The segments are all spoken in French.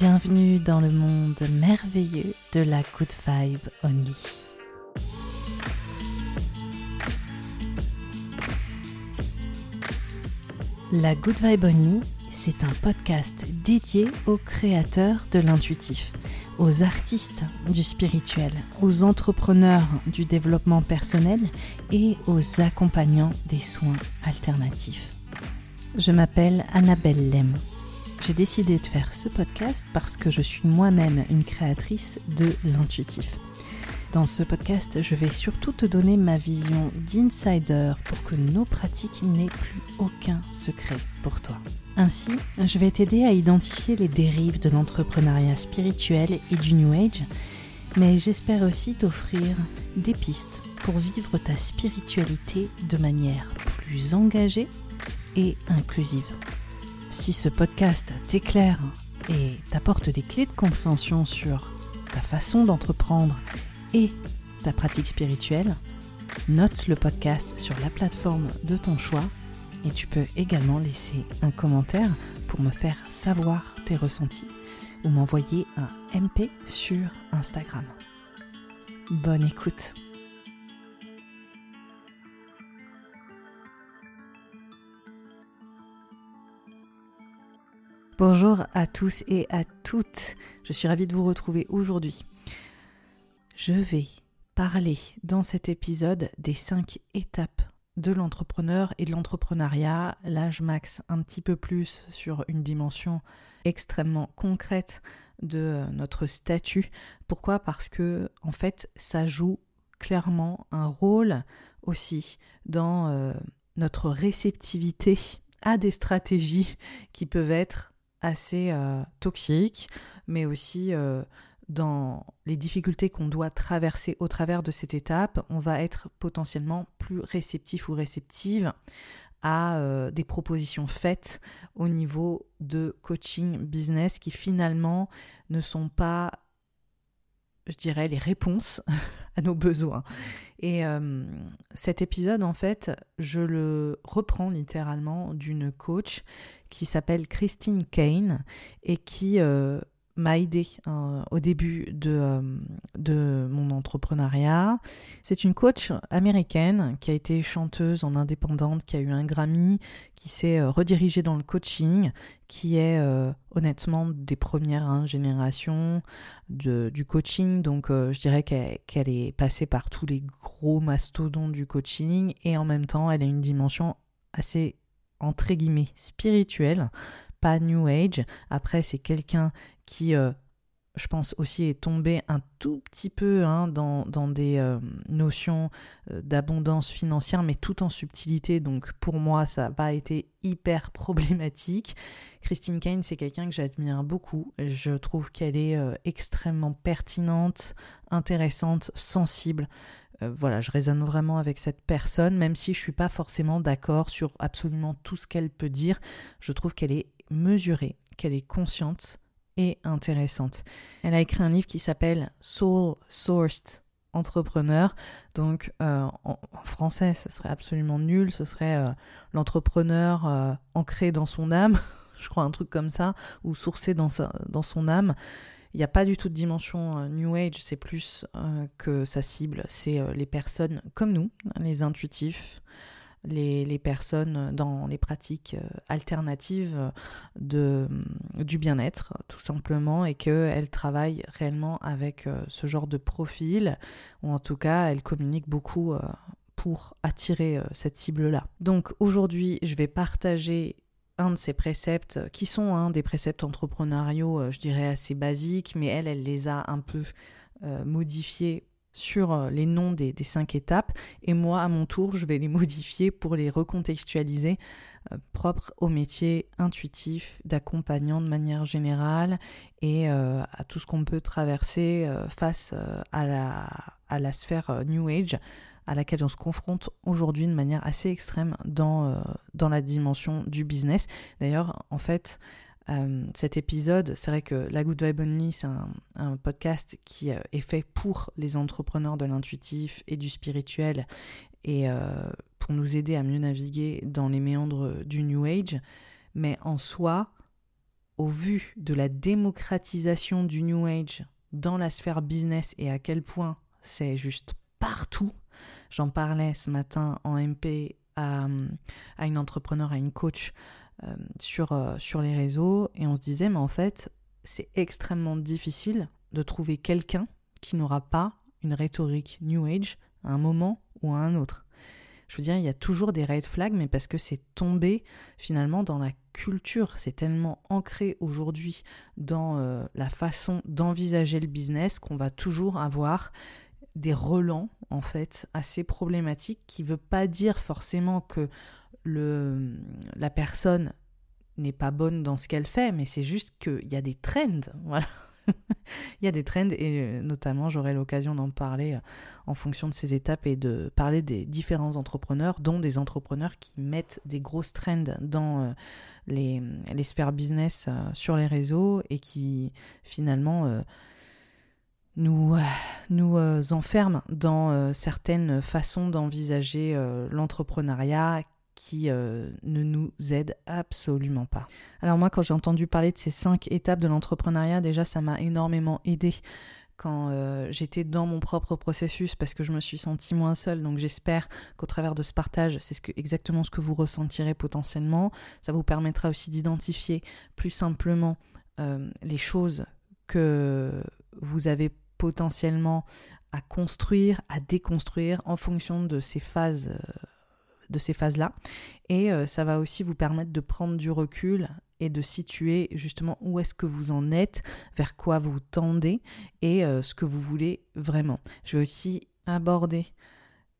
Bienvenue dans le monde merveilleux de la Good Vibe Only. La Good Vibe Only, c'est un podcast dédié aux créateurs de l'intuitif, aux artistes du spirituel, aux entrepreneurs du développement personnel et aux accompagnants des soins alternatifs. Je m'appelle Annabelle Lem. J'ai décidé de faire ce podcast parce que je suis moi-même une créatrice de l'intuitif. Dans ce podcast, je vais surtout te donner ma vision d'insider pour que nos pratiques n'aient plus aucun secret pour toi. Ainsi, je vais t'aider à identifier les dérives de l'entrepreneuriat spirituel et du New Age, mais j'espère aussi t'offrir des pistes pour vivre ta spiritualité de manière plus engagée et inclusive. Si ce podcast t'éclaire et t'apporte des clés de compréhension sur ta façon d'entreprendre et ta pratique spirituelle, note le podcast sur la plateforme de ton choix et tu peux également laisser un commentaire pour me faire savoir tes ressentis ou m'envoyer un MP sur Instagram. Bonne écoute. Bonjour à tous et à toutes. Je suis ravie de vous retrouver aujourd'hui. Je vais parler dans cet épisode des cinq étapes de l'entrepreneur et de l'entrepreneuriat. Là, je maxe un petit peu plus sur une dimension extrêmement concrète de notre statut. Pourquoi? Parce que, en fait, ça joue clairement un rôle aussi dans euh, notre réceptivité à des stratégies qui peuvent être assez euh, toxiques, mais aussi euh, dans les difficultés qu'on doit traverser au travers de cette étape, on va être potentiellement plus réceptif ou réceptive à euh, des propositions faites au niveau de coaching business qui finalement ne sont pas, je dirais, les réponses à nos besoins. Et euh, cet épisode, en fait, je le reprends littéralement d'une coach qui s'appelle Christine Kane et qui euh, m'a aidé euh, au début de, euh, de mon entrepreneuriat. C'est une coach américaine qui a été chanteuse en indépendante, qui a eu un Grammy, qui s'est euh, redirigée dans le coaching, qui est euh, honnêtement des premières hein, générations du coaching. Donc je dirais qu'elle qu'elle est passée par tous les gros mastodons du coaching et en même temps elle a une dimension assez entre guillemets spirituelle pas New Age. Après, c'est quelqu'un qui, euh, je pense aussi, est tombé un tout petit peu hein, dans, dans, des euh, notions euh, d'abondance financière, mais tout en subtilité. Donc pour moi, ça n'a pas été hyper problématique. Christine Kane, c'est quelqu'un que j'admire beaucoup. Je trouve qu'elle est extrêmement pertinente, intéressante, sensible. voilà, je résonne vraiment avec cette personne, même si je suis pas forcément d'accord sur absolument tout ce qu'elle peut dire. Je trouve qu'elle est mesurée, qu'elle est consciente et intéressante. Elle a écrit un livre qui s'appelle Soul Sourced entrepreneur. Donc euh, en, français, ce serait absolument nul. Ce serait euh, l'entrepreneur euh, ancré dans son âme, je crois un truc comme ça, ou sourcé dans, dans son âme. Il n'y a pas du tout de dimension New Age, c'est plus que sa cible, c'est les personnes comme nous, les intuitifs, les, personnes dans les pratiques euh, alternatives de, euh, du bien-être, tout simplement, et qu'elles travaillent réellement avec euh, ce genre de profil, ou en tout cas, elles communiquent beaucoup pour attirer cette cible-là. Donc aujourd'hui, je vais partager un de ces préceptes qui sont un des préceptes entrepreneuriaux, je dirais assez basiques, mais elle, elle les a un peu modifiés sur euh, les noms des, cinq étapes et moi à mon tour je vais les modifier pour les recontextualiser euh, propres au métier intuitif d'accompagnant de manière générale et euh, à tout ce qu'on peut traverser face à, la, sphère New Age à laquelle on se confronte aujourd'hui de manière assez extrême dans la dimension du business. D'ailleurs, en fait, euh, cet épisode, c'est vrai que La Good Vibe Only, c'est un, podcast qui euh, est fait pour les entrepreneurs de l'intuitif et du spirituel et euh, pour nous aider à mieux naviguer dans les méandres du New Age. Mais en soi, au vu de la démocratisation du New Age dans la sphère business et à quel point c'est juste partout, j'en parlais ce matin en MP à, à une entrepreneur, à une coach sur, euh, sur les réseaux et on se disait mais en fait c'est extrêmement difficile de trouver quelqu'un qui n'aura pas une rhétorique New Age à un moment ou à un autre. Je veux dire, il y a toujours des red flags, mais parce que c'est tombé finalement dans la culture, c'est tellement ancré aujourd'hui dans euh, la façon d'envisager le business qu'on va toujours avoir des relents en fait assez problématiques qui ne veut pas dire forcément que le, la personne n'est pas bonne dans ce qu'elle fait, mais c'est juste qu'il y a des trends. Voilà. il y a des trends et euh, notamment j'aurai l'occasion d'en parler euh, en fonction de ces étapes et de parler des différents entrepreneurs, dont des entrepreneurs qui mettent des grosses trends dans euh, les, les, sphères business sur les réseaux et qui finalement nous, nous enferment dans certaines façons d'envisager l'entrepreneuriat qui euh, ne nous aide absolument pas. Alors moi, quand j'ai entendu parler de ces cinq étapes de l'entrepreneuriat, déjà, ça m'a énormément aidé quand euh, j'étais dans mon propre processus parce que je me suis sentie moins seule. Donc j'espère qu'au travers de ce partage, c'est exactement ce que vous ressentirez potentiellement. Ça vous permettra aussi d'identifier plus simplement euh, les choses que vous avez potentiellement à construire, à déconstruire en fonction de ces phases de ces phases-là. Et euh, ça va aussi vous permettre de prendre du recul et de situer justement où est-ce que vous en êtes, vers quoi vous tendez et euh, ce que vous voulez vraiment. Je vais aussi aborder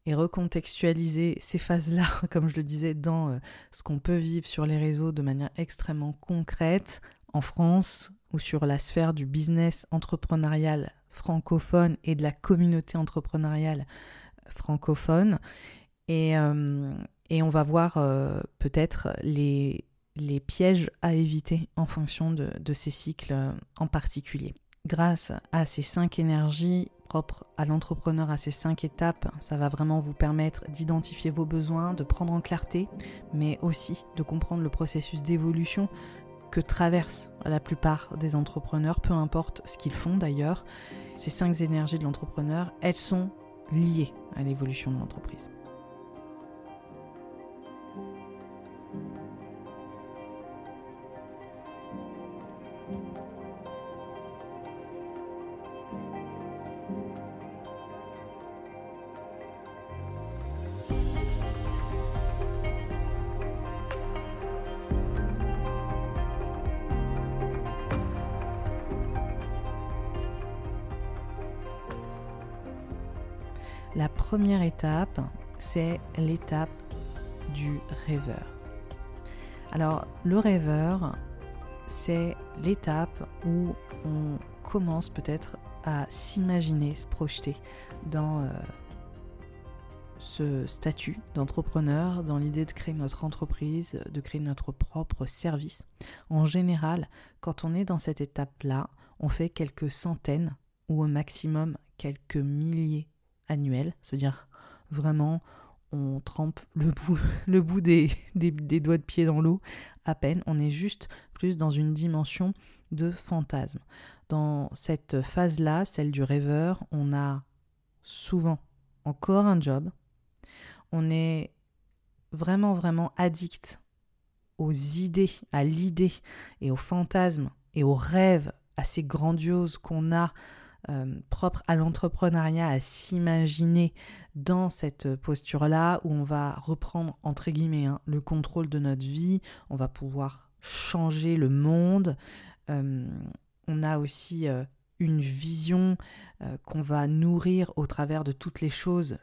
et recontextualiser ces phases-là, comme je le disais, dans euh, ce qu'on peut vivre sur les réseaux de manière extrêmement concrète en France ou sur la sphère du business entrepreneurial francophone et de la communauté entrepreneuriale francophone euh, et, on va voir euh, peut-être les, pièges à éviter en fonction de, ces cycles en particulier. Grâce à ces cinq énergies propres à l'entrepreneur, à ces cinq étapes, ça va vraiment vous permettre d'identifier vos besoins, de prendre en clarté, mais aussi de comprendre le processus d'évolution que traversent la plupart des entrepreneurs, peu importe ce qu'ils font d'ailleurs. Ces cinq énergies de l'entrepreneur, elles sont liées à l'évolution de l'entreprise. La première étape, c'est l'étape du rêveur. Alors, le rêveur, c'est l'étape où on commence peut-être à s'imaginer, se projeter dans, euh, ce statut d'entrepreneur, dans l'idée de créer notre entreprise, de créer notre propre service. En général, quand on est dans cette étape-là, on fait quelques centaines ou au maximum quelques milliers annuels. Ça veut dire vraiment on trempe le bout, le bout des, des, doigts de pied dans l'eau à peine. On est juste plus dans une dimension de fantasme. Dans cette phase-là, celle du rêveur, on a souvent encore un job. On est vraiment, vraiment addict aux idées, à l'idée et aux fantasmes et aux rêves assez grandioses qu'on a euh, propre à l'entrepreneuriat à s'imaginer dans cette posture-là où on va reprendre entre guillemets hein, le contrôle de notre vie, on va pouvoir changer le monde. Euh, on a aussi euh, une vision qu'on va nourrir au travers de toutes les choses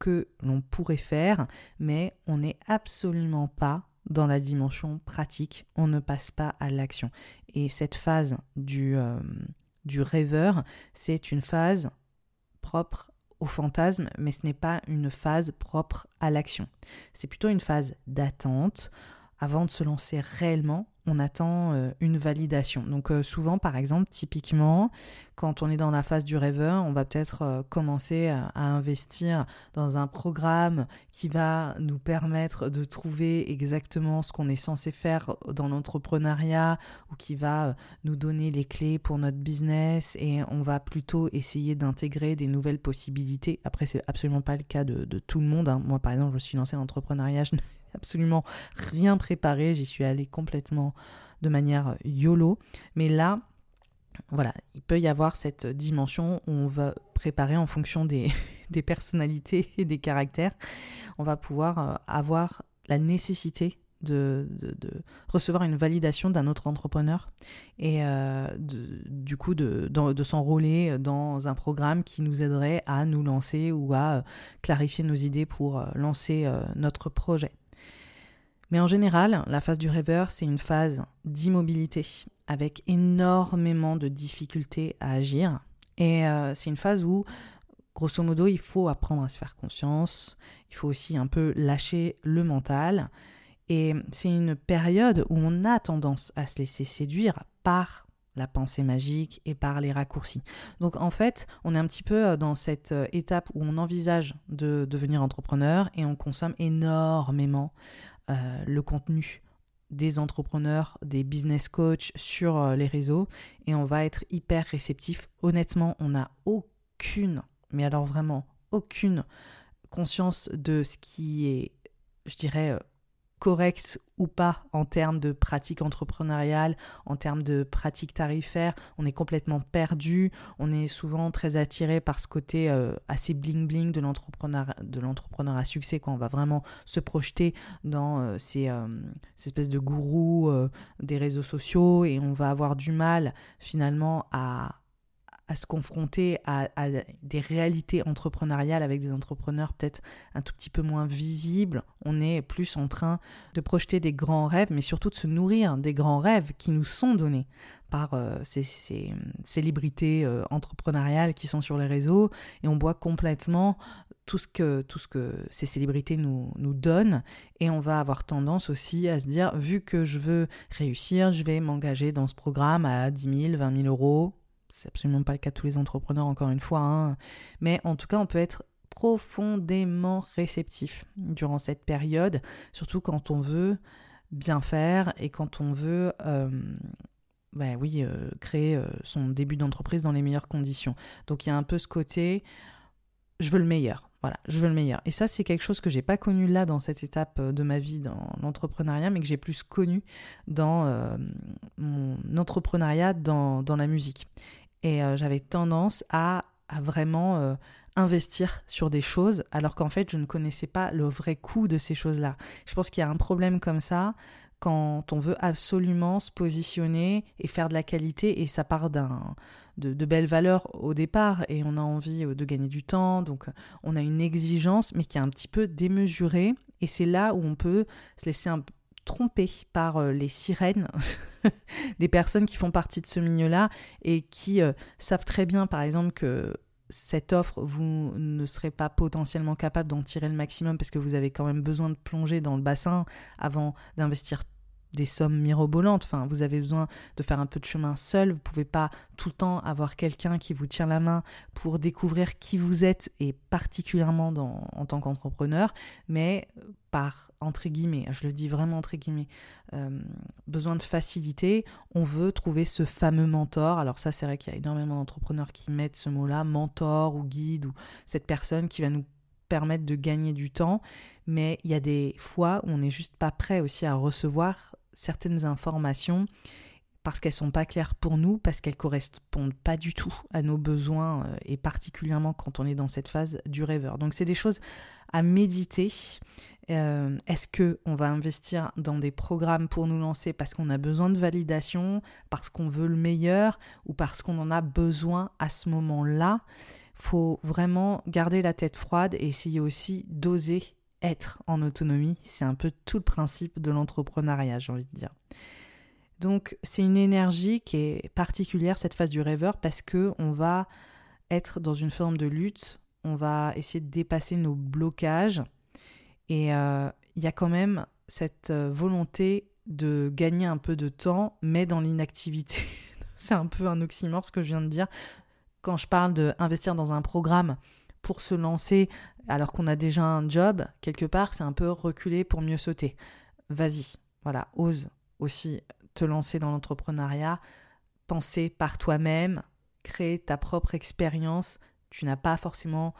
que l'on pourrait faire, mais on n'est absolument pas dans la dimension pratique, on ne passe pas à l'action. Et cette phase du, du rêveur, c'est une phase propre au fantasme, mais ce n'est pas une phase propre à l'action. C'est plutôt une phase d'attente avant de se lancer réellement on attend euh, une validation. Donc euh, souvent, par exemple, typiquement, quand on est dans la phase du rêveur, on va peut-être euh, commencer à, investir dans un programme qui va nous permettre de trouver exactement ce qu'on est censé faire dans l'entrepreneuriat ou qui va nous donner les clés pour notre business et on va plutôt essayer d'intégrer des nouvelles possibilités. Après, c'est absolument pas le cas de, tout le monde. Hein. Moi, par exemple, je suis lancée dans l'entrepreneuriat, absolument rien préparé, j'y suis allée complètement de manière YOLO. Mais là, voilà, il peut y avoir cette dimension où on va préparer en fonction des, personnalités et des caractères. On va pouvoir euh, avoir la nécessité de, recevoir une validation d'un autre entrepreneur et euh, du coup de, de s'enrôler dans un programme qui nous aiderait à nous lancer ou à clarifier nos idées pour euh, lancer notre projet. Mais en général, la phase du rêveur, c'est une phase d'immobilité, avec énormément de difficultés à agir. Et euh, c'est une phase où, grosso modo, il faut apprendre à se faire confiance, il faut aussi un peu lâcher le mental. Et c'est une période où on a tendance à se laisser séduire par la pensée magique et par les raccourcis. Donc en fait, on est un petit peu euh, dans cette euh, étape où on envisage de devenir entrepreneur et on consomme énormément euh, le contenu des entrepreneurs, des business coachs sur euh, les réseaux et on va être hyper réceptif. Honnêtement, on n'a aucune, mais alors vraiment aucune conscience de ce qui est, je dirais, euh, correct ou pas en termes de pratique entrepreneuriale, en termes de pratique tarifaire. On est complètement perdu. On est souvent très attiré par ce côté euh, assez bling bling de l'entrepreneur à succès quand on va vraiment se projeter dans euh, euh, ces, espèces de gourous des réseaux sociaux et on va avoir du mal finalement à à se confronter à, des réalités entrepreneuriales avec des entrepreneurs peut-être un tout petit peu moins visibles. On est plus en train de projeter des grands rêves, mais surtout de se nourrir des grands rêves qui nous sont donnés par euh, ces, célébrités euh, entrepreneuriales qui sont sur les réseaux. Et on boit complètement tout ce que, tout ce que ces célébrités nous, nous donnent. Et on va avoir tendance aussi à se dire, vu que je veux réussir, je vais m'engager dans ce programme à 10 000, 20 000 euros c'est absolument pas le cas de tous les entrepreneurs, encore une fois. Hein. Mais en tout cas, on peut être profondément réceptif durant cette période, surtout quand on veut bien faire et quand on veut, euh, ben oui, euh, créer euh, son début d'entreprise dans les meilleures conditions. Donc il y a un peu ce côté, je veux le meilleur. Voilà, je veux le meilleur. Et ça, c'est quelque chose que j'ai pas connu là dans cette étape de ma vie dans l'entrepreneuriat, mais que j'ai plus connu dans mon entrepreneuriat dans, dans la musique. Et euh, j'avais tendance à, vraiment euh, investir sur des choses alors qu'en fait je ne connaissais pas le vrai coût de ces choses-là. Je pense qu'il y a un problème comme ça quand on veut absolument se positionner et faire de la qualité et ça part d'un de, de, belles valeurs au départ et on a envie euh, de gagner du temps donc on a une exigence mais qui est un petit peu démesurée et c'est là où on peut se laisser un, trompé par euh, les sirènes des personnes qui font partie de ce milieu-là et qui euh, savent très bien, par exemple, que cette offre, vous ne serez pas potentiellement capable d'en tirer le maximum parce que vous avez quand même besoin de plonger dans le bassin avant d'investir des sommes mirobolantes. Enfin, vous avez besoin de faire un peu de chemin seul. Vous pouvez pas tout le temps avoir quelqu'un qui vous tient la main pour découvrir qui vous êtes et particulièrement en tant qu'entrepreneur, mais par entre guillemets, je le dis vraiment entre guillemets, euh, besoin de facilité, on veut trouver ce fameux mentor. Alors ça, c'est vrai qu'il y a énormément d'entrepreneurs qui mettent ce mot-là, mentor ou guide ou cette personne qui va nous permettre de gagner du temps, mais il y a des fois où on n'est juste pas prêt aussi à recevoir certaines informations parce qu'elles sont pas claires pour nous, parce qu'elles correspondent pas du tout à nos besoins euh, et particulièrement quand on est dans cette phase du rêveur. Donc c'est des choses à méditer. Euh, est-ce que on va investir dans des programmes pour nous lancer parce qu'on a besoin de validation, parce qu'on veut le meilleur ou parce qu'on en a besoin à ce moment-là? Faut vraiment garder la tête froide et essayer aussi d'oser être en autonomie. C'est un peu tout le principe de l'entrepreneuriat, j'ai envie de dire. Donc c'est une énergie qui est particulière cette phase du rêveur parce que on va être dans une forme de lutte, on va essayer de dépasser nos blocages et euh, il y a quand même cette euh, volonté de gagner un peu de temps mais dans l'inactivité. c'est un peu un oxymore ce que je viens de dire quand je parle d'investir dans un programme pour se lancer alors qu'on a déjà un job, quelque part, c'est un peu reculer pour mieux sauter. Vas-y, voilà, ose aussi te lancer dans l'entrepreneuriat, penser par toi-même, créer ta propre expérience. Tu n'as pas forcément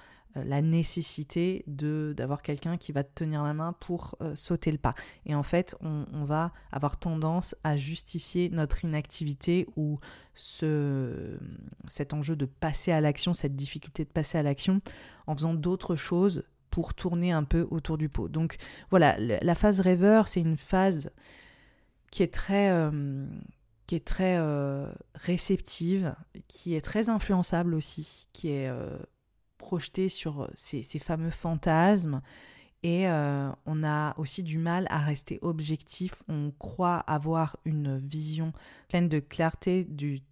la nécessité de d'avoir quelqu'un qui va te tenir la main pour euh, sauter le pas. Et en fait, on, va avoir tendance à justifier notre inactivité ou ce, cet enjeu de passer à l'action, cette difficulté de passer à l'action en faisant d'autres choses pour tourner un peu autour du pot. Donc voilà, la phase rêveur, c'est une phase qui est très... Euh, qui est très réceptive, qui est très influençable aussi, qui est projeté sur euh, ces, fameux fantasmes et euh, on a aussi du mal à rester objectif. On croit avoir une vision pleine de clarté du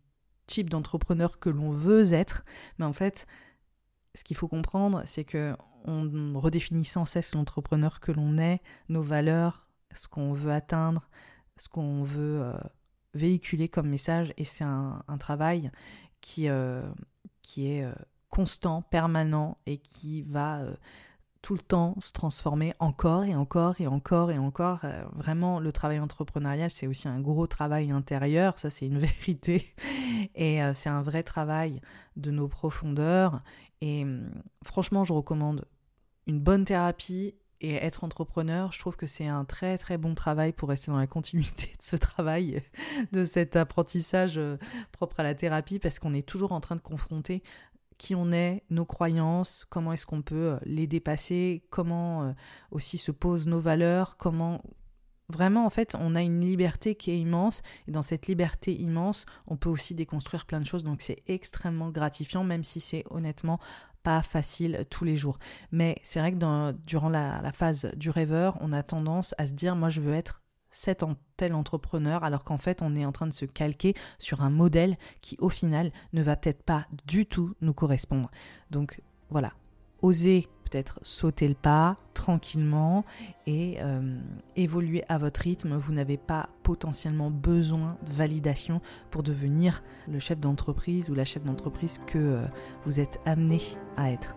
type d'entrepreneur que l'on veut être, mais en fait, ce qu'il faut comprendre, c'est que on redéfinit sans cesse l'entrepreneur que l'on est, nos valeurs, ce qu'on veut atteindre, ce qu'on veut euh, véhiculer comme message, et c'est un, travail qui, qui est constant, permanent et qui va euh, tout le temps se transformer encore et encore et encore et encore. Euh, vraiment, le travail entrepreneurial, c'est aussi un gros travail intérieur, ça c'est une vérité. Et euh, c'est un vrai travail de nos profondeurs. Et hum, franchement, je recommande une bonne thérapie et être entrepreneur, je trouve que c'est un très très bon travail pour rester dans la continuité de ce travail, de cet apprentissage propre à la thérapie, parce qu'on est toujours en train de confronter qui on est, nos croyances, comment est-ce qu'on peut euh, les dépasser, comment euh, aussi se posent nos valeurs, comment vraiment en fait on a une liberté qui est immense et dans cette liberté immense on peut aussi déconstruire plein de choses donc c'est extrêmement gratifiant même si c'est honnêtement pas facile tous les jours. Mais c'est vrai que durant la, la phase du rêveur on a tendance à se dire moi je veux être cet tel entrepreneur, alors qu'en fait on est en train de se calquer sur un modèle qui au final ne va peut-être pas du tout nous correspondre. Donc voilà, osez peut-être sauter le pas tranquillement et euh, évoluer à votre rythme. Vous n'avez pas potentiellement besoin de validation pour devenir le chef d'entreprise ou la chef d'entreprise que euh, vous êtes amené à être.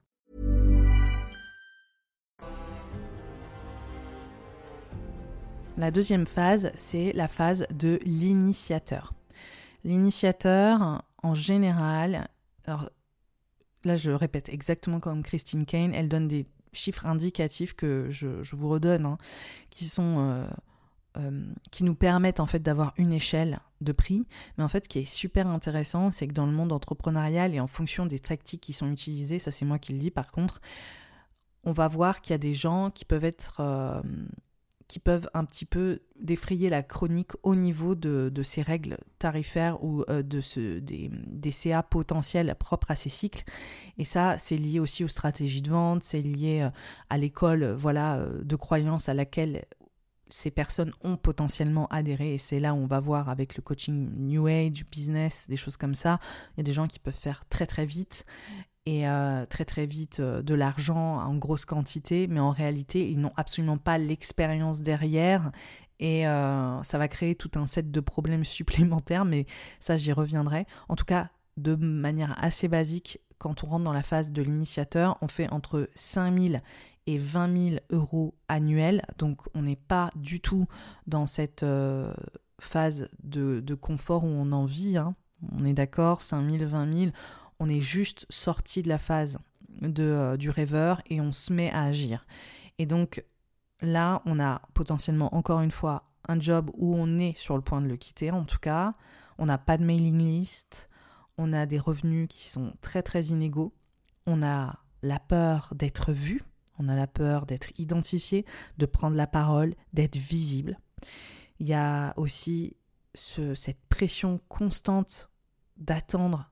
La deuxième phase, c'est la phase de l'initiateur. L'initiateur, en général, alors là je répète exactement comme Christine Kane, elle donne des chiffres indicatifs que je, vous redonne, hein, qui sont euh, euh, qui nous permettent en fait d'avoir une échelle de prix. Mais en fait, ce qui est super intéressant, c'est que dans le monde entrepreneurial et en fonction des tactiques qui sont utilisées, ça c'est moi qui le dis par contre, on va voir qu'il y a des gens qui peuvent être euh, qui peuvent un petit peu défrayer la chronique au niveau de, ces règles tarifaires ou euh, de ce, des, des, CA potentiels propres à ces cycles. Et ça, c'est lié aussi aux stratégies de vente, c'est lié euh, à l'école voilà, euh, de croyance à laquelle ces personnes ont potentiellement adhéré et c'est là où on va voir avec le coaching New Age, business, des choses comme ça. Il y a des gens qui peuvent faire très très vite et euh, très très vite euh, de l'argent en grosse quantité, mais en réalité, ils n'ont absolument pas l'expérience derrière et euh, ça va créer tout un set de problèmes supplémentaires, mais ça j'y reviendrai. En tout cas, de manière assez basique, quand on rentre dans la phase de l'initiateur, on fait entre 5 000 et 20 000 euros annuels, donc on n'est pas du tout dans cette phase de, de, confort où on en vit, hein. on est d'accord, 5 000, 20 000, on est juste sorti de la phase de, euh, du rêveur et on se met à agir. Et donc là, on a potentiellement encore une fois un job où on est sur le point de le quitter en tout cas. On n'a pas de mailing list, on a des revenus qui sont très très inégaux, on a la peur d'être vu, on a la peur d'être identifié, de prendre la parole, d'être visible. Il y a aussi cette pression constante d'attendre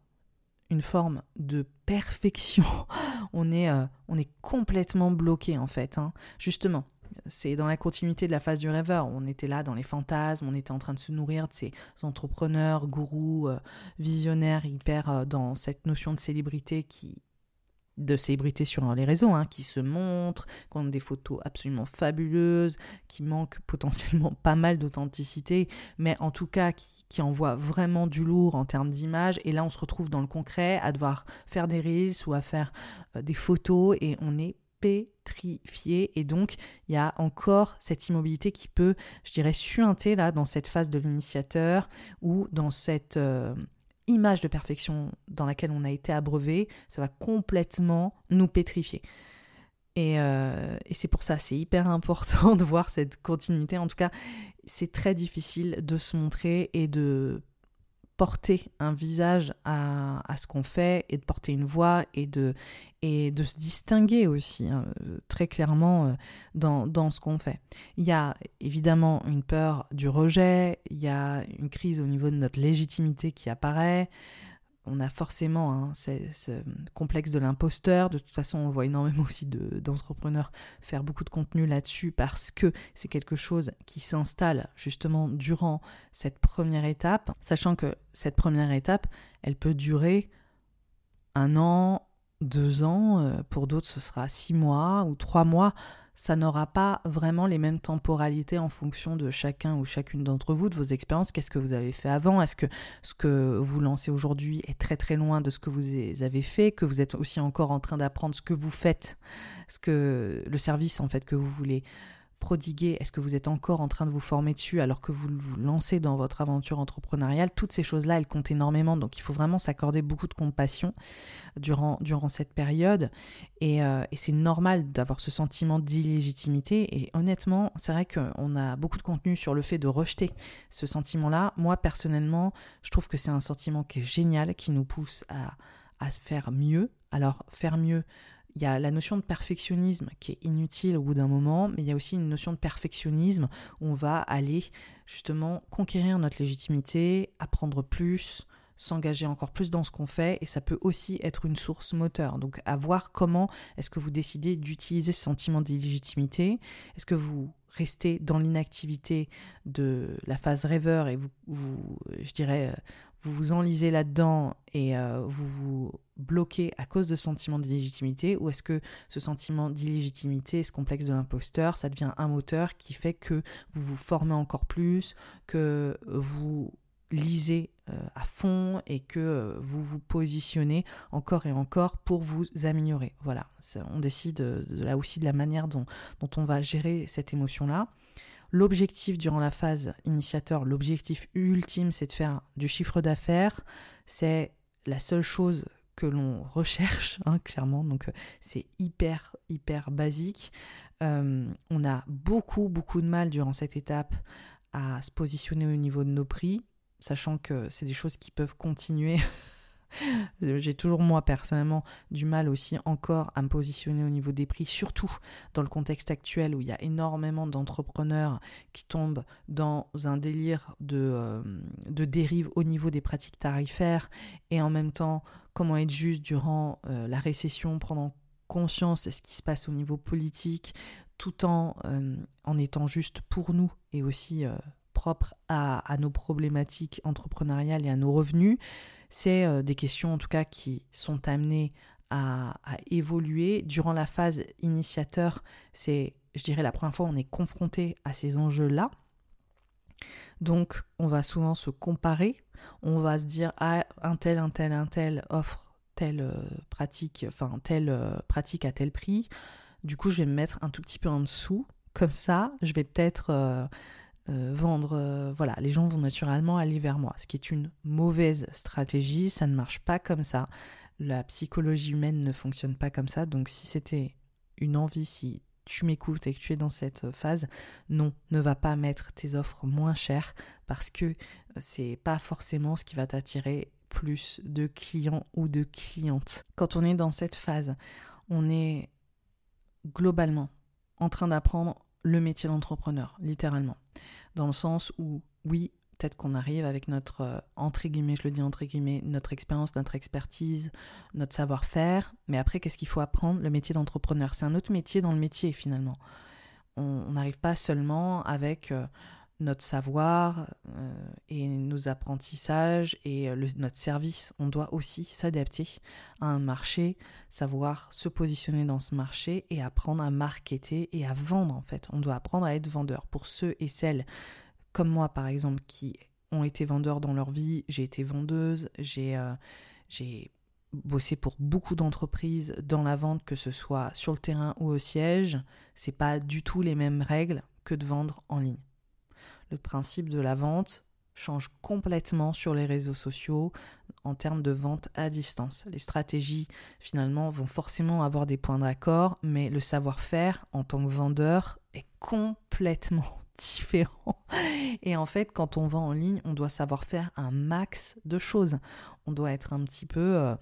une forme de perfection. on, est, euh, on est complètement bloqué en fait. Hein. Justement, c'est dans la continuité de la phase du rêveur. On était là dans les fantasmes, on était en train de se nourrir de ces entrepreneurs, gourous, euh, visionnaires, hyper euh, dans cette notion de célébrité qui de célébrités sur les réseaux, hein, qui se montrent, qui ont des photos absolument fabuleuses, qui manquent potentiellement pas mal d'authenticité, mais en tout cas qui, qui envoient vraiment du lourd en termes d'image. Et là, on se retrouve dans le concret à devoir faire des reels ou à faire euh, des photos et on est pétrifié et donc il y a encore cette immobilité qui peut, je dirais, suinter là dans cette phase de l'initiateur ou dans cette euh, image de perfection dans laquelle on a été abreuvé, ça va complètement nous pétrifier. Et, euh, c'est pour ça, c'est hyper important de voir cette continuité. En tout cas, c'est très difficile de se montrer et de porter un visage à, à ce qu'on fait et de porter une voix et de, et de se distinguer aussi hein, très clairement euh, dans, dans ce qu'on fait. Il y a évidemment une peur du rejet, il y a une crise au niveau de notre légitimité qui apparaît, on a forcément hein, ce, complexe de l'imposteur. De toute façon, on voit énormément aussi d'entrepreneurs faire beaucoup de contenu là-dessus parce que c'est quelque chose qui s'installe justement durant cette première étape, sachant que cette première étape, elle peut durer un an, deux ans, euh, pour d'autres ce sera six mois ou trois mois. Ça n'aura pas vraiment les mêmes temporalités en fonction de chacun ou chacune d'entre vous, de vos expériences. Qu'est-ce que vous avez fait avant? Est-ce que ce que vous lancez aujourd'hui est très très loin de ce que vous avez fait? Que vous êtes aussi encore en train d'apprendre ce que vous faites, ce que le service en fait que vous voulez prodiguer Est-ce que vous êtes encore en train de vous former dessus alors que vous vous lancez dans votre aventure entrepreneuriale? Toutes ces choses-là, elles comptent énormément. Donc il faut vraiment s'accorder beaucoup de compassion durant, durant cette période. Et, euh, et c'est normal d'avoir ce sentiment d'illégitimité. Et honnêtement, c'est vrai qu'on a beaucoup de contenu sur le fait de rejeter ce sentiment-là. Moi, personnellement, je trouve que c'est un sentiment qui est génial, qui nous pousse à, à faire mieux. Alors faire mieux il y a la notion de perfectionnisme qui est inutile au bout d'un moment, mais il y a aussi une notion de perfectionnisme où on va aller justement conquérir notre légitimité, apprendre plus, s'engager encore plus dans ce qu'on fait et ça peut aussi être une source moteur. Donc à voir comment est-ce que vous décidez d'utiliser ce sentiment d'illégitimité. Est-ce que vous restez dans l'inactivité de la phase rêveur et vous, vous je dirais, vous vous enlisez là-dedans et euh, vous vous bloquez à cause de ce sentiment d'illégitimité ou est-ce que ce sentiment d'illégitimité, ce complexe de l'imposteur, ça devient un moteur qui fait que vous vous formez encore plus, que vous lisez euh, à fond et que euh, vous vous positionnez encore et encore pour vous améliorer. Voilà, on décide là aussi de la manière dont on va gérer cette émotion-là. L'objectif durant la phase initiateur, l'objectif ultime, c'est de faire du chiffre d'affaires. C'est la seule chose que l'on recherche, hein, clairement. Donc euh, c'est hyper, hyper basique. Euh, on a beaucoup, beaucoup de mal durant cette étape à se positionner au niveau de nos prix, sachant que c'est des choses qui peuvent continuer J'ai toujours moi personnellement du mal aussi encore à me positionner au niveau des prix, surtout dans le contexte actuel où il y a énormément d'entrepreneurs qui tombent dans un délire de, euh, de dérive au niveau des pratiques tarifaires et en même temps comment être juste durant euh, la récession, prendre conscience de ce qui se passe au niveau politique, tout en, euh, en étant juste pour nous et aussi propre à, à nos problématiques entrepreneuriales et à nos revenus. C'est euh, des questions en tout cas qui sont amenées à, évoluer. Durant la phase initiateur, c'est, je dirais, la première fois où on est confronté à ces enjeux-là. Donc, on va souvent se comparer. On va se dire, ah, un tel, un tel, un tel offre telle euh, pratique, enfin, telle euh, pratique à tel prix. Du coup, je vais me mettre un tout petit peu en dessous. Comme ça, je vais peut-être vendre, euh, voilà, les gens vont naturellement aller vers moi, ce qui est une mauvaise stratégie, ça ne marche pas comme ça. La psychologie humaine ne fonctionne pas comme ça, donc si c'était une envie, si tu m'écoutes et que tu es dans cette phase, non, ne va pas mettre tes offres moins chères parce que euh, c'est pas forcément ce qui va t'attirer plus de clients ou de clientes. Quand on est dans cette phase, on est globalement en train d'apprendre le métier d'entrepreneur, littéralement dans le sens où, oui, peut-être qu'on arrive avec notre, euh, entre guillemets, je le dis entre guillemets, notre expérience, notre expertise, notre savoir-faire, mais après, qu'est-ce qu'il faut apprendre Le métier d'entrepreneur, c'est un autre métier dans le métier finalement. On n'arrive pas seulement avec euh, notre savoir euh, et nos apprentissages et notre service. On doit aussi s'adapter à un marché, savoir se positionner dans ce marché et apprendre à marketer et à vendre en fait. On doit apprendre à être vendeur. Pour ceux et celles comme moi par exemple qui ont été vendeurs dans leur vie, j'ai été vendeuse, j'ai euh, bossé pour beaucoup d'entreprises dans la vente, que ce soit sur le terrain ou au siège. C'est pas du tout les mêmes règles que de vendre en ligne. Le principe de la vente change complètement sur les réseaux sociaux en termes de vente à distance. Les stratégies finalement vont forcément avoir des points d'accord, mais le savoir-faire en tant que vendeur est complètement différent. Et en fait, quand on vend en ligne, on doit savoir faire un max de choses. On doit être un petit peu euh,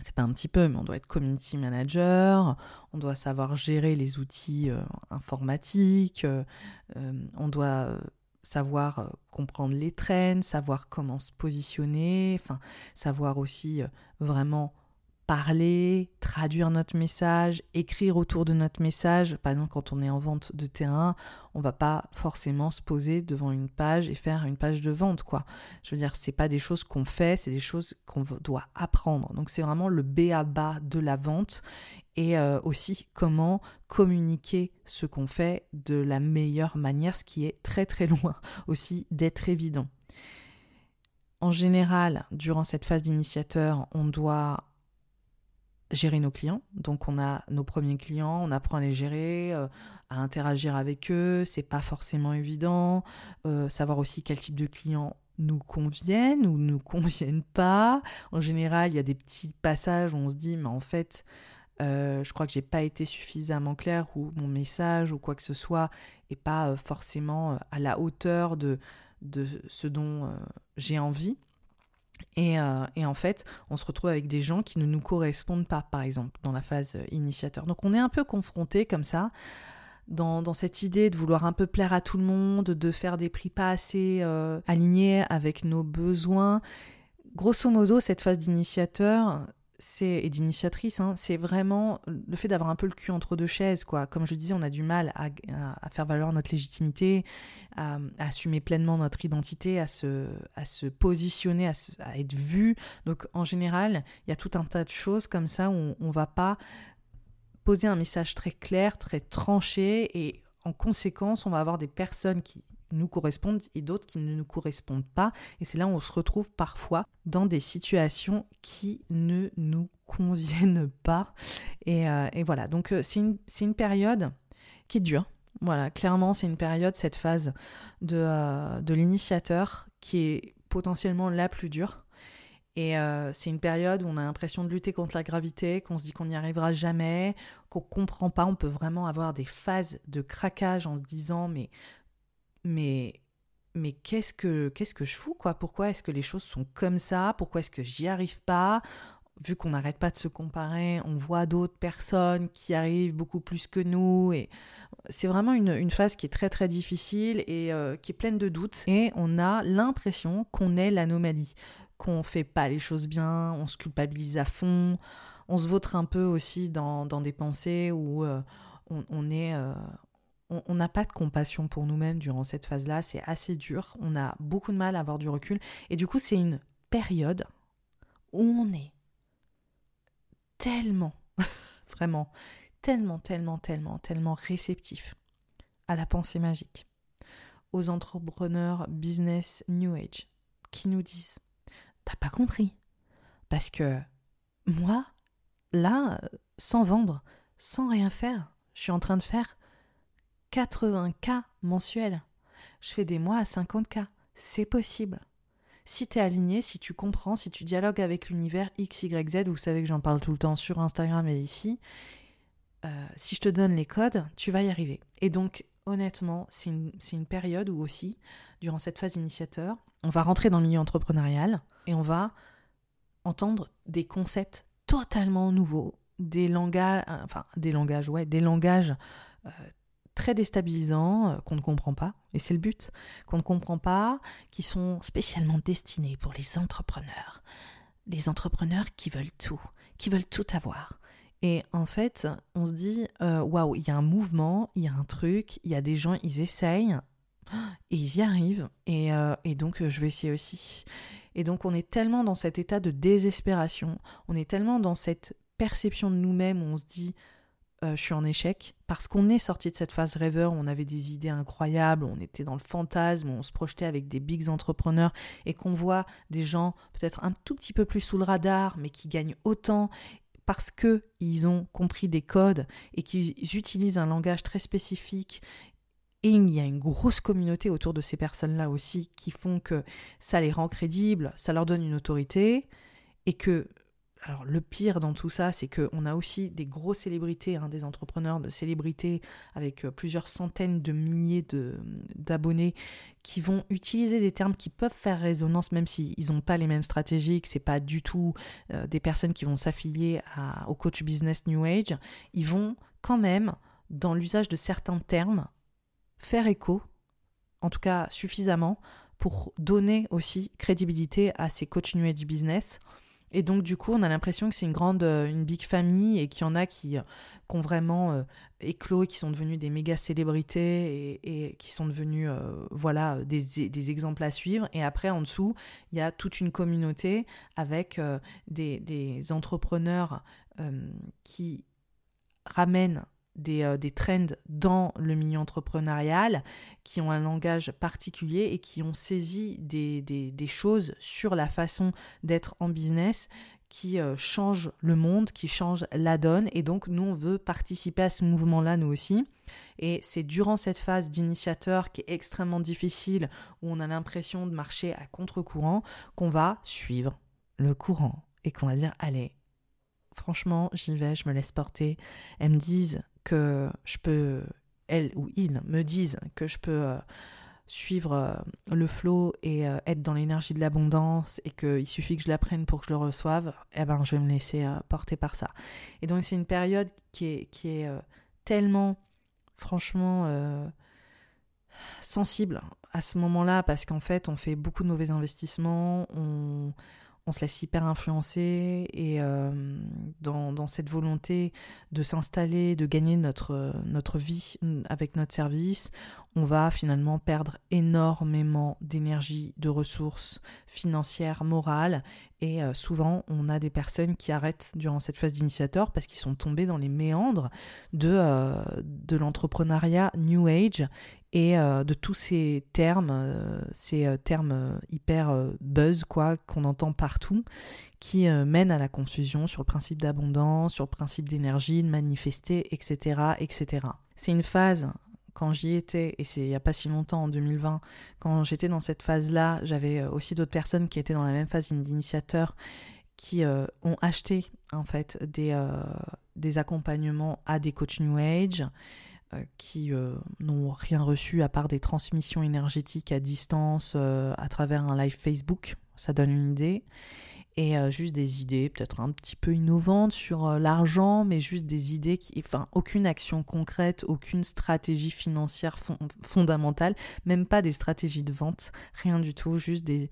c'est pas un petit peu, mais on doit être community manager, on doit savoir gérer les outils euh, informatiques, euh, on doit savoir comprendre les trends, savoir comment se positionner, enfin savoir aussi vraiment parler, traduire notre message, écrire autour de notre message. Par exemple, quand on est en vente de terrain, on va pas forcément se poser devant une page et faire une page de vente. Je veux dire, c'est pas des choses qu'on fait, c'est des choses qu'on doit apprendre. Donc c'est vraiment le B à de la vente et euh, aussi comment communiquer ce qu'on fait de la meilleure manière, ce qui est très très loin aussi d'être évident. En général, durant cette phase d'initiateur, on doit gérer nos clients. Donc on a nos premiers clients, on apprend à les gérer, euh, à interagir avec eux, c'est pas forcément évident. Euh, savoir aussi quel type de clients nous conviennent ou nous conviennent pas. En général, il y a des petits passages où on se dit mais en fait euh, je crois que j'ai pas été suffisamment clair ou mon message ou quoi que ce soit est pas forcément à la hauteur de, de ce dont j'ai envie. Euh, et, en fait, on se retrouve avec des gens qui ne nous correspondent pas, par exemple, dans la phase euh, initiateur. Donc on est un peu confronté comme ça, dans, cette idée de vouloir un peu plaire à tout le monde, de faire des prix pas assez euh, alignés avec nos besoins. grosso modo, cette phase d'initiateur, c'est et d'initiatrice, hein, c'est vraiment le fait d'avoir un peu le cul entre deux chaises, quoi. Comme je disais, on a du mal à, faire valoir notre légitimité, à, assumer pleinement notre identité, à se, à se positionner, à, être vu. Donc, en général, il y a tout un tas de choses comme ça où on, ne va pas poser un message très clair, très tranché, et en conséquence, on va avoir des personnes qui nous correspondent et d'autres qui ne nous correspondent pas. Et c'est là où on se retrouve parfois dans des situations qui ne nous conviennent pas. Et, euh, voilà, donc euh, c'est une, une, période qui est dure. Voilà, clairement, c'est une période, cette phase de, euh, de l'initiateur, qui est potentiellement la plus dure. Et c'est une période où on a l'impression de lutter contre la gravité, qu'on se dit qu'on n'y arrivera jamais, qu'on comprend pas. On peut vraiment avoir des phases de craquage en se disant mais mais mais qu'est-ce que qu'est-ce que je fous quoi? Pourquoi est-ce que les choses sont comme ça? Pourquoi est-ce que j'y arrive pas? Vu qu'on n'arrête pas de se comparer, on voit d'autres personnes qui arrivent beaucoup plus que nous et c'est vraiment une, une, phase qui est très très difficile et euh, qui est pleine de doutes et on a l'impression qu'on est l'anomalie, qu'on fait pas les choses bien, on se culpabilise à fond, on se vautre un peu aussi dans, dans des pensées où euh, on, est euh, on n'a pas de compassion pour nous-mêmes durant cette phase-là, c'est assez dur, on a beaucoup de mal à avoir du recul, et du coup c'est une période où on est tellement, vraiment, tellement, tellement, tellement, tellement réceptif à la pensée magique, aux entrepreneurs business New Age qui nous disent T'as pas compris? Parce que moi, là, sans vendre, sans rien faire, je suis en train de faire 80K mensuels. Je fais des mois à 50K. C'est possible. Si tu es aligné, si tu comprends, si tu dialogues avec l'univers X, Y, Z, vous savez que j'en parle tout le temps sur Instagram et ici, euh, si je te donne les codes, tu vas y arriver. Et donc, honnêtement, c'est une, une, période où aussi, durant cette phase initiateur, on va rentrer dans le milieu entrepreneurial et on va entendre des concepts totalement nouveaux, des langages, enfin des langages, ouais, des langages euh, très déstabilisants, euh, qu'on ne comprend pas, et c'est le but, qu'on ne comprend pas, qui sont spécialement destinés pour les entrepreneurs. Les entrepreneurs qui veulent tout, qui veulent tout avoir. Et en fait, on se dit, euh, waouh, il y a un mouvement, il y a un truc, il y a des gens, ils essayent, et ils y arrivent, et, euh, et donc je vais essayer aussi. Et donc on est tellement dans cet état de désespération, on est tellement dans cette perception de nous-mêmes on se dit, euh, je suis en échec. Parce qu'on est sorti de cette phase rêveur on avait des idées incroyables, on était dans le fantasme, on se projetait avec des bigs entrepreneurs et qu'on voit des gens peut-être un tout petit peu plus sous le radar mais qui gagnent autant parce que ils ont compris des codes et qu'ils utilisent un langage très spécifique. Et il y a une grosse communauté autour de ces personnes-là aussi qui font que ça les rend crédibles, ça leur donne une autorité et que alors le pire dans tout ça, c'est qu'on a aussi des grosses célébrités, hein, des entrepreneurs de célébrités avec euh, plusieurs centaines de milliers d'abonnés qui vont utiliser des termes qui peuvent faire résonance, même s'ils n'ont pas les mêmes stratégies, que c'est pas du tout euh, des personnes qui vont s'affilier au coach business New Age. Ils vont quand même, dans l'usage de certains termes, faire écho, en tout cas suffisamment, pour donner aussi crédibilité à ces coachs New Age business et donc, du coup, on a l'impression que c'est une grande, euh, une big famille et qu'il y en a qui, euh, qui ont vraiment euh, éclos qui sont devenus des méga célébrités et, qui sont devenus, voilà, des, des, exemples à suivre. Et après, en dessous, il y a toute une communauté avec des, des, entrepreneurs qui ramènent des, euh, des, trends dans le milieu entrepreneurial qui ont un langage particulier et qui ont saisi des, des, choses sur la façon d'être en business qui euh, changent le monde, qui changent la donne. Et donc, nous, on veut participer à ce mouvement-là, nous aussi. Et c'est durant cette phase d'initiateur qui est extrêmement difficile, où on a l'impression de marcher à contre-courant, qu'on va suivre le courant et qu'on va dire, allez, franchement, j'y vais, je me laisse porter. Elles me disent que je peux, elles ou ils me disent que je peux euh, suivre euh, le flow et euh, être dans l'énergie de l'abondance et qu'il suffit que je l'apprenne pour que je le reçoive, eh ben, je vais me laisser porter par ça. Et donc, c'est une période qui est, qui est tellement, franchement, sensible à ce moment-là parce qu'en fait, on fait beaucoup de mauvais investissements, on on se laisse hyper influencer et euh, dans, cette volonté de s'installer, de gagner notre, notre vie avec notre service, on va finalement perdre énormément d'énergie, de ressources financières, morales. Et euh, souvent, on a des personnes qui arrêtent durant cette phase d'initiateur parce qu'ils sont tombés dans les méandres de, euh, de l'entrepreneuriat New Age et euh, de tous ces termes, ces termes hyper buzz quoi qu'on entend partout, qui mènent à la confusion sur le principe d'abondance, sur le principe d'énergie, de manifester, etc., etc. C'est une phase quand j'y étais, et c'est il n'y a pas si longtemps, en 2020, quand j'étais dans cette phase-là, j'avais euh, aussi d'autres personnes qui étaient dans la même phase d'initiateur qui euh, ont acheté en fait des, euh, des accompagnements à des coachs New Age qui n'ont rien reçu à part des transmissions énergétiques à distance à travers un live Facebook. Ça donne une idée et euh, juste des idées peut-être un petit peu innovantes sur euh, l'argent, mais juste des idées qui, enfin, aucune action concrète, aucune stratégie financière fondamentale, même pas des stratégies de vente, rien du tout, juste des,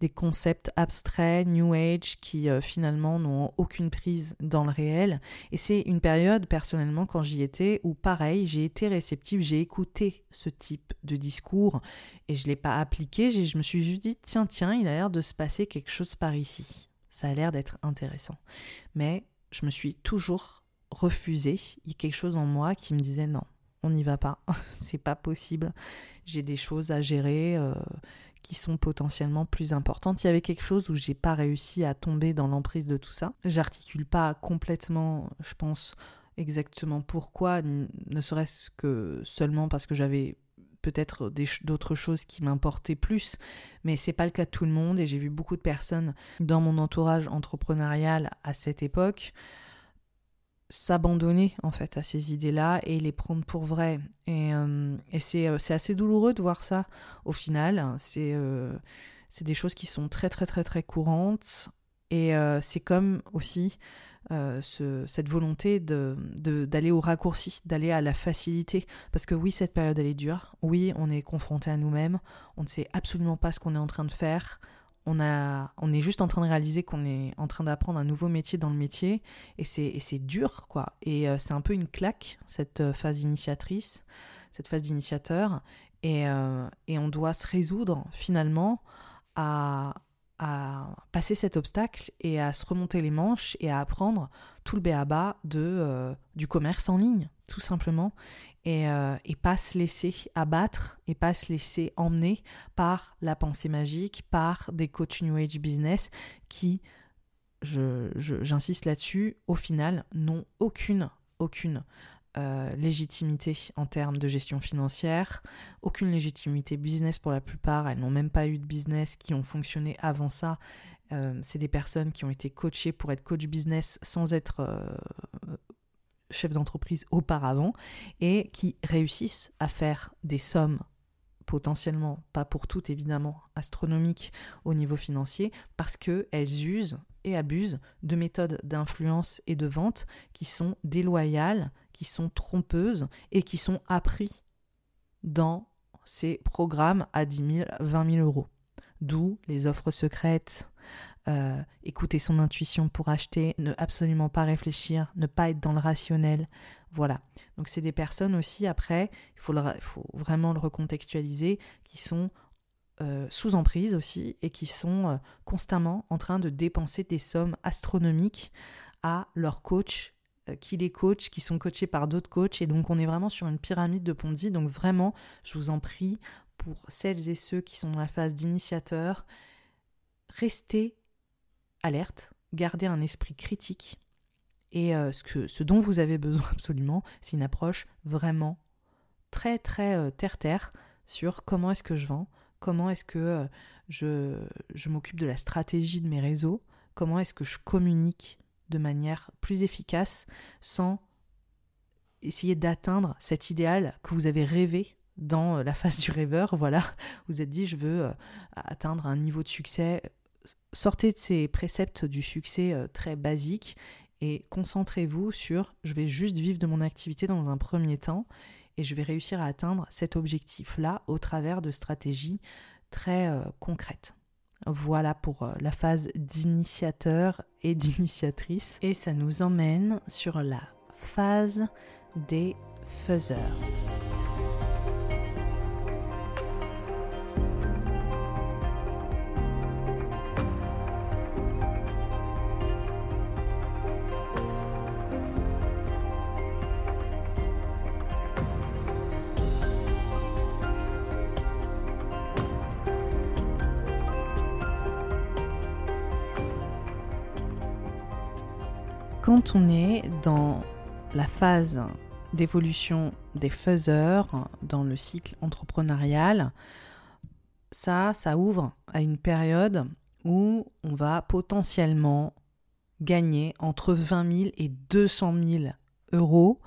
des concepts abstraits, New Age, qui euh, finalement n'ont aucune prise dans le réel. Et c'est une période, personnellement, quand j'y étais, où pareil, j'ai été réceptive, j'ai écouté ce type de discours et je ne l'ai pas appliqué. Je me suis juste dit, tiens, tiens, il a l'air de se passer quelque chose par ici. Ça a l'air d'être intéressant. Mais je me suis toujours refusée. Il y a quelque chose en moi qui me disait non, on n'y va pas, c'est pas possible. J'ai des choses à gérer. Euh, qui sont potentiellement plus importantes. Il y avait quelque chose où j'ai pas réussi à tomber dans l'emprise de tout ça. J'articule pas complètement, je pense, exactement pourquoi, ne serait-ce que seulement parce que j'avais peut-être d'autres choses qui m'importaient plus, mais c'est pas le cas de tout le monde et j'ai vu beaucoup de personnes dans mon entourage entrepreneurial à cette époque s'abandonner en fait à ces idées-là et les prendre pour vraies. Et, euh, et euh, c'est, assez douloureux de voir ça au final. C'est, euh, c'est des choses qui sont très très très très courantes et c'est comme aussi ce, cette volonté de, d'aller au raccourci, d'aller à la facilité. Parce que oui, cette période elle est dure. Oui, on est confronté à nous-mêmes. On ne sait absolument pas ce qu'on est en train de faire on, est juste en train de réaliser qu'on est en train d'apprendre un nouveau métier dans le métier et c'est dur quoi. Et euh, c'est un peu une claque cette euh, phase initiatrice, cette phase d'initiateur et, euh, et, on doit se résoudre finalement à, à passer cet obstacle et à se remonter les manches et à apprendre tout le béaba de, euh, du commerce en ligne, tout simplement, et, euh, et, pas se laisser abattre et pas se laisser emmener par la pensée magique, par des coachs New Age Business qui, j'insiste je, là-dessus, au final, n'ont aucune, aucune euh, légitimité en termes de gestion financière, aucune légitimité business pour la plupart, elles n'ont même pas eu de business qui ont fonctionné avant ça. Euh, c'est des personnes qui ont été coachées pour être coach business sans être euh, chef d'entreprise auparavant et qui réussissent à faire des sommes potentiellement, pas pour toutes évidemment, astronomiques au niveau financier, parce qu'elles usent et abusent de méthodes d'influence et de vente qui sont déloyales, qui sont trompeuses et qui sont appris dans ces programmes à 10 000, 20 000 euros. D'où les offres secrètes, euh, écouter son intuition pour acheter, ne absolument pas réfléchir, ne pas être dans le rationnel. Voilà. Donc c'est des personnes aussi, après, il faut, faut vraiment le recontextualiser, qui sont euh, sous emprise aussi et qui sont euh, constamment en train de dépenser des sommes astronomiques à leur coach euh, qui les coach, qui sont coachés par d'autres coachs. Et donc, on est vraiment sur une pyramide de Ponzi. Donc, vraiment, je vous en prie, pour celles et ceux qui sont dans la phase d'initiateur, restez alerte, gardez un esprit critique. Et ce, que, ce dont vous avez besoin absolument, c'est une approche vraiment très, très terre-terre sur comment est-ce que je vends, comment est-ce que je, je m'occupe de la stratégie de mes réseaux, comment est-ce que je communique de manière plus efficace sans essayer d'atteindre cet idéal que vous avez rêvé dans euh, la phase du rêveur? Voilà, vous êtes dit je veux euh, atteindre un niveau de succès. Sortez de ces préceptes du succès euh, très basiques et concentrez-vous sur je vais juste vivre de mon activité dans un premier temps et je vais réussir à atteindre cet objectif-là au travers de stratégies très concrètes. Voilà pour euh, la phase d'initiateur et d'initiatrice. Et ça nous emmène sur la phase des faiseurs. Quand on est dans la phase d'évolution des faiseurs dans le cycle entrepreneurial, ça, ça ouvre à une période où on va potentiellement gagner entre 20 000 et 200 000 euros.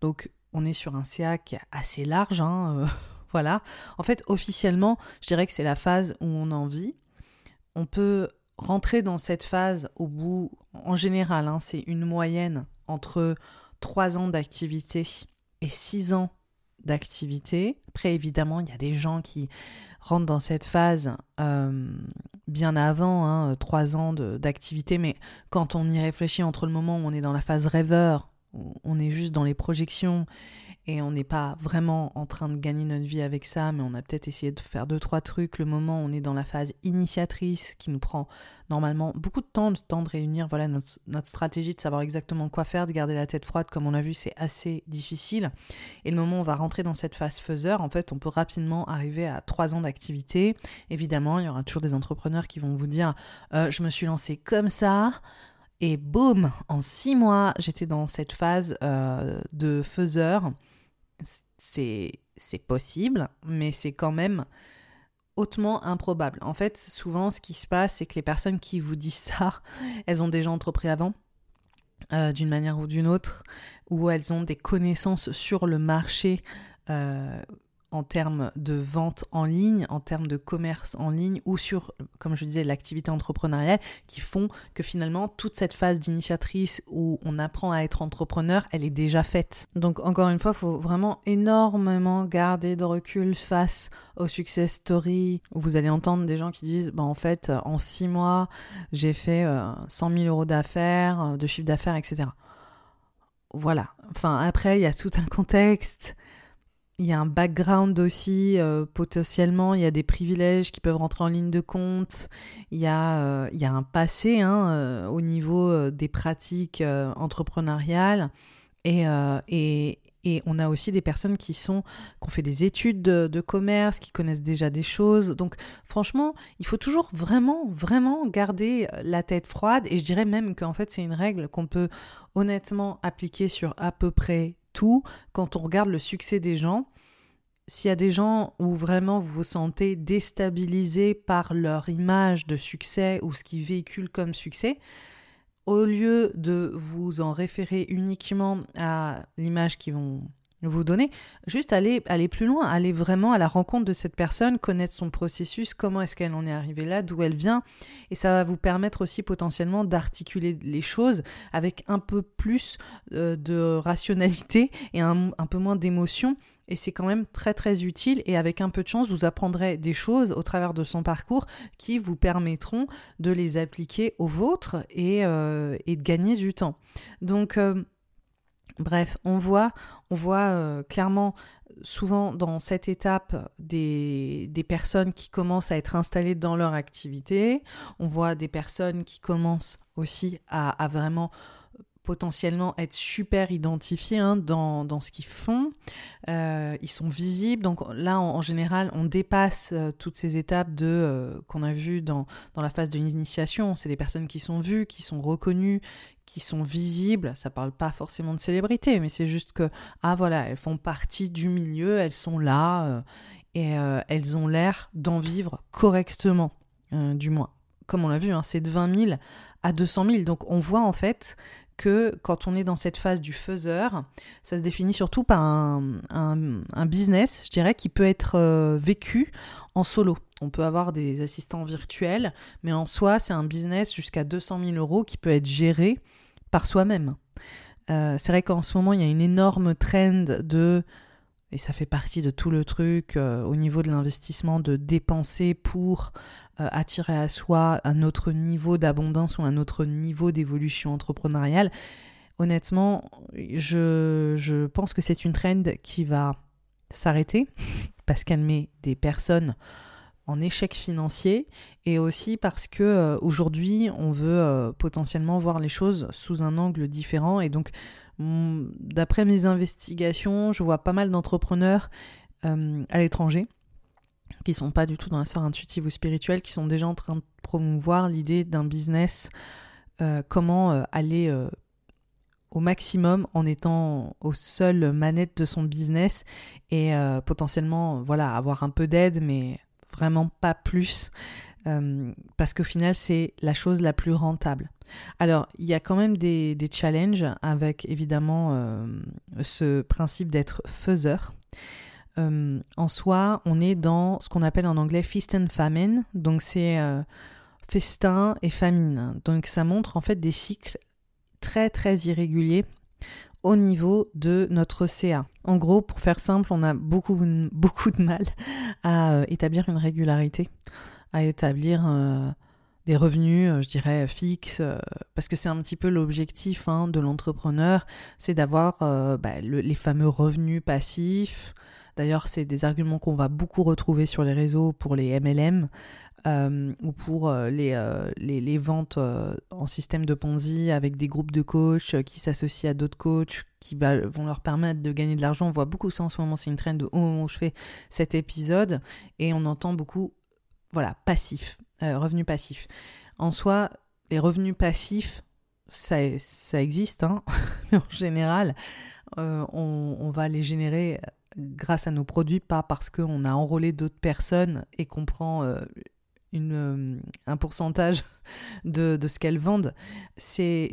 Donc, on est sur un CA assez large. Hein, euh, voilà. En fait, officiellement, je dirais que c'est la phase où on en vit. On peut rentrer dans cette phase au bout, en général, hein, c'est une moyenne entre 3 ans d'activité et 6 ans d'activité. Après, évidemment, il y a des gens qui rentrent dans cette phase euh, bien avant, hein, 3 ans d'activité, mais quand on y réfléchit entre le moment où on est dans la phase rêveur, où on est juste dans les projections et on n'est pas vraiment en train de gagner notre vie avec ça, mais on a peut-être essayé de faire deux trois trucs. Le moment on est dans la phase initiatrice, qui nous prend normalement beaucoup de temps, de temps de réunir voilà notre, notre stratégie, de savoir exactement quoi faire, de garder la tête froide, comme on a vu, c'est assez difficile. Et le moment où on va rentrer dans cette phase faiseur, en fait, on peut rapidement arriver à trois ans d'activité. Évidemment, il y aura toujours des entrepreneurs qui vont vous dire, euh, je me suis lancé comme ça. Et boum, en six mois, j'étais dans cette phase euh, de faiseur c'est possible, mais c'est quand même hautement improbable. En fait, souvent, ce qui se passe, c'est que les personnes qui vous disent ça, elles ont déjà entrepris avant, euh, d'une manière ou d'une autre, ou elles ont des connaissances sur le marché euh, en termes de vente en ligne, en termes de commerce en ligne ou sur, comme je disais, l'activité entrepreneuriale qui font que finalement toute cette phase d'initiatrice où on apprend à être entrepreneur, elle est déjà faite. Donc encore une fois, il faut vraiment énormément garder de recul face aux success stories vous allez entendre des gens qui disent, bah, en fait, en six mois, j'ai fait 100 euh, 000 euros d'affaires, euh, de chiffre d'affaires, etc. Voilà. Enfin, après, il y a tout un contexte il y a un background aussi, euh, potentiellement, il y a des privilèges qui peuvent rentrer en ligne de compte, il y a, euh, il y a un passé hein, euh, au niveau des pratiques entrepreneuriales. Et, et, et, on a aussi des personnes qui, sont, qui ont fait des études de, de, commerce, qui connaissent déjà des choses. Donc franchement, il faut toujours vraiment, vraiment garder la tête froide. Et je dirais même qu'en fait c'est une règle qu'on peut honnêtement appliquer sur à peu près tout quand on regarde le succès des gens. S'il y a des gens où vraiment vous vous sentez déstabilisé par leur image de succès ou ce qu'ils véhiculent comme succès, au lieu de vous en référer uniquement à l'image qu'ils vont vous donner, juste aller, aller plus loin, aller vraiment à la rencontre de cette personne, connaître son processus, comment est-ce qu'elle en est arrivée là, d'où elle vient, et ça va vous permettre aussi potentiellement d'articuler les choses avec un peu plus euh, de rationalité et un, peu moins d'émotion. Et c'est quand même très très utile et avec un peu de chance, vous apprendrez des choses au travers de son parcours qui vous permettront de les appliquer aux vôtres et, euh, et de gagner du temps. Donc euh, Bref, on voit, euh, clairement souvent dans cette étape des, personnes qui commencent à être installées dans leur activité. On voit des personnes qui commencent aussi à vraiment potentiellement être super identifiés hein, dans, dans, ce qu'ils font. Euh, ils sont visibles. Donc là, en, général, on dépasse euh, toutes ces étapes de euh, qu'on a vues dans, dans la phase de l'initiation. C'est des personnes qui sont vues, qui sont reconnues, qui sont visibles. Ça parle pas forcément de célébrité, mais c'est juste que, ah voilà, elles font partie du milieu, elles sont là et elles ont l'air d'en vivre correctement, du moins. Comme on l'a vu, hein, c'est de 20 000 à 200 000. Donc on voit en fait que quand on est dans cette phase du faiseur, ça se définit surtout par un, business, je dirais, qui peut être euh, vécu en solo. On peut avoir des assistants virtuels, mais en soi, c'est un business jusqu'à 200 000 euros qui peut être géré par soi-même. Euh, c'est vrai qu'en ce moment, il y a une énorme trend de et ça fait partie de tout le truc euh, au niveau de l'investissement, de dépenser pour attirer à soi un autre niveau d'abondance ou un autre niveau d'évolution entrepreneuriale. Honnêtement, je, pense que c'est une trend qui va s'arrêter parce qu'elle met des personnes en échec financier et aussi parce que euh, aujourd'hui on veut euh, potentiellement voir les choses sous un angle différent et donc mm, d'après mes investigations je vois pas mal d'entrepreneurs euh, à l'étranger qui sont pas du tout dans la sphère intuitive ou spirituelle qui sont déjà en train de promouvoir l'idée d'un business comment aller au maximum en étant aux seules manettes de son business et potentiellement voilà avoir un peu d'aide mais vraiment pas plus, euh, parce qu'au final, c'est la chose la plus rentable. Alors, il y a quand même des, challenges avec évidemment euh, ce principe d'être faiseur. Euh, en soi, on est dans ce qu'on appelle en anglais feast and famine, donc c'est festin et famine. Donc ça montre en fait des cycles très très irréguliers au niveau de notre CA. En gros, pour faire simple, on a beaucoup, de mal à euh, établir une régularité, à établir euh, des revenus, euh, je dirais, fixes, parce que c'est un petit peu l'objectif hein, de l'entrepreneur, c'est d'avoir bah, les fameux revenus passifs. D'ailleurs, c'est des arguments qu'on va beaucoup retrouver sur les réseaux pour les MLM. Euh, ou pour euh, euh, les, les, ventes en système de Ponzi avec des groupes de coachs qui s'associent à d'autres coachs qui vont leur permettre de gagner de l'argent. On voit beaucoup ça en ce moment, c'est une traîne de au moment où je fais cet épisode et on entend beaucoup, voilà, passif, revenus passifs. En soi, les revenus passifs, ça, ça existe, hein mais en général, on, va les générer grâce à nos produits, pas parce qu'on a enrôlé d'autres personnes et qu'on prend une, euh, un pourcentage de, de ce qu'elles vendent. C'est